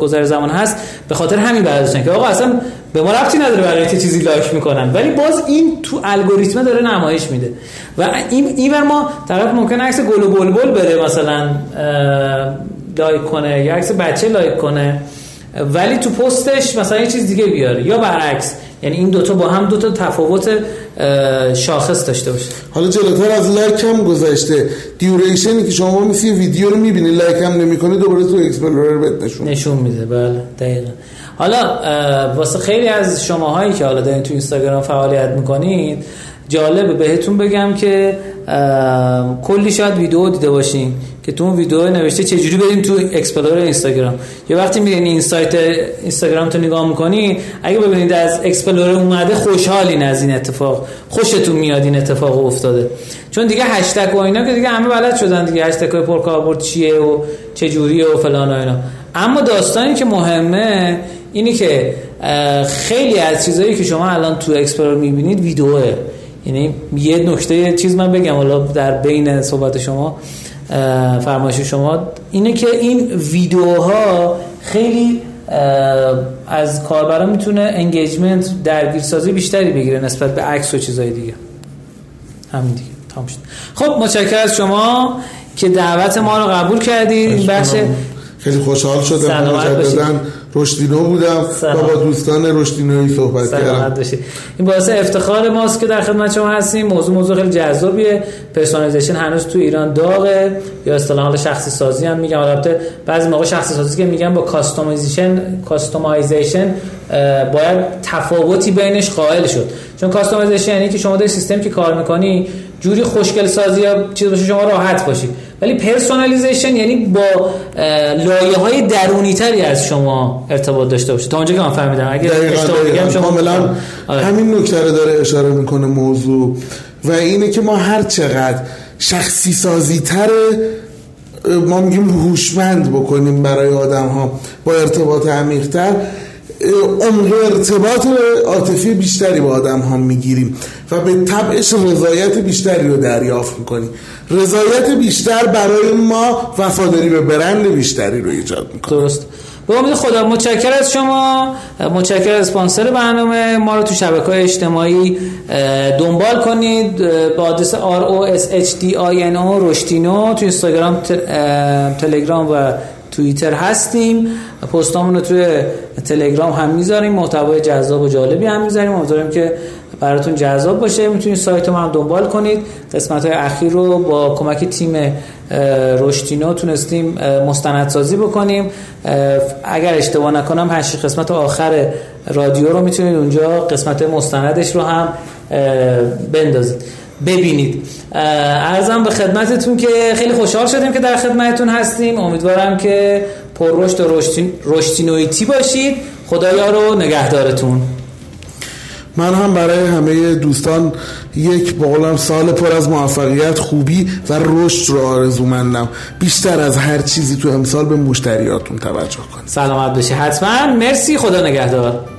گذر زمان هست به خاطر همین برداشتن که آقا اصلا به ما ربطی نداره برای چه چیزی like می‌کنن. ولی باز این تو الگوریتم داره نمایش میده. و این اینور ما طرف ممکن عکس گل و بلبل بده مثلا like کنه یا عکس بچه like کنه. ولی تو پستش مثلا یه چیز دیگه بیاره یا برعکس یعنی این دوتا با هم دوتا تفاوت شاخص داشته باشه. حالا جلوتر از like هم گذشته. duration ی که شما میری ویدیو رو می‌بینی like هم نمی‌کنی دوباره تو explorer بهت نشون نشون میده بله دقیقا. حالا واسه خیلی از شماهایی که حالا دارین تو اینستاگرام فعالیت می‌کنید جالبه بهتون بگم که کلی شاید ویدیو دیده باشین. که تو اون ویدیو نوشته چجوری بریم تو explorer اینستاگرام. یه وقتی میرین insight اینستاگرام تو نگاه می‌کنی اگه ببینید از explorer اومده خوشحالین از این اتفاق. خوشتون میاد این اتفاق افتاده. چون دیگه هشتگ و اینا که دیگه همه بلد شدن دیگه هشتگ های پرکاربرد چیه و چجوریه و فلان و اینا. اما داستانی که مهمه اینی که خیلی از چیزایی که شما الان تو explorer می‌بینید ویدیوه. یعنی یه نکته چیز من بگم حالا در بین صحبت شما. فرمایش شما اینه که این ویدیوها خیلی از کاربرا می‌تونه engagement درگیرسازی بیشتری بگیره نسبت به عکس و چیزای دیگه. همین دیگه. تمام شد. خب متشکرم از شما که دعوت ما رو قبول کردید بخش خیلی خوشحال شدم مجددا رشدینو بودم و با دوستان رشدینوی صحبت کردم. این باعث افتخار ماست که در خدمت شما هستیم. موضوع موضوع خیلی جذابیه. personalization هنوز تو ایران داغه. یا اصطلاحا شخصی سازی هم میگم. البته بعضی موقع شخصی سازی که میگم با customization customization باید تفاوتی بینش قائل شد. چون customization یعنی که شما در سیستم که کار می‌کنی جوری خوشگل سازی یا چیز باشه شما راحت باشید ولی personalization یعنی با لایه های درونی تری از شما ارتباط داشته باشه تا اونجا که من فهمیدم. اگه اشتباه بگم شما کاملا آره. همین نکته رو داره اشاره می‌کنه موضوع. و اینه که ما هر چقدر شخصی سازی تره ما میگیم هوشمند بکنیم برای آدم ها با ارتباط عمیقتر عمق ارتباط عاطفی بیشتری با آدم ها می‌گیریم و به طبعش رضایت بیشتری رو دریافت می‌کنیم. رضایت بیشتر برای ما وفاداری به برند بیشتری رو ایجاد می‌کنه درست. به امید خدا متشکر از شما. متشکر از اسپانسر برنامه. ما رو تو شبکه های اجتماعی دنبال کنید. با آدرس R O S H D I N O رشتینو تو اینستاگرام تلگرام و توییتر هستیم. پستامون رو توی تلگرام هم می‌ذاریم. محتوای جذاب و جالبی هم می‌ذاریم. امیدواریم که براتون جذاب باشه. می‌تونید سایت ما هم دنبال کنید. قسمت های اخیر رو با کمک تیم رشتینو تونستیم مستندسازی بکنیم. اگر اشتباه نکنم هشت قسمت آخر رادیو رو می‌تونید اونجا قسمت مستندش رو هم بندازید. ببینید. ارزم به خدمتتون که خیلی خوشحال شدیم که در خدمتتون هستیم. امیدوارم که پر رشد و رشتینویتی باشید. خدایا رو نگهدارتون. من هم برای همه دوستان یک بقولم سال پر از موفقیت خوبی و رشد رو آرزومندم. بیشتر از هر چیزی تو امسال به مشتریاتون توجه کنید. سلامت باشی. حتما. مرسی. خدا نگهدار.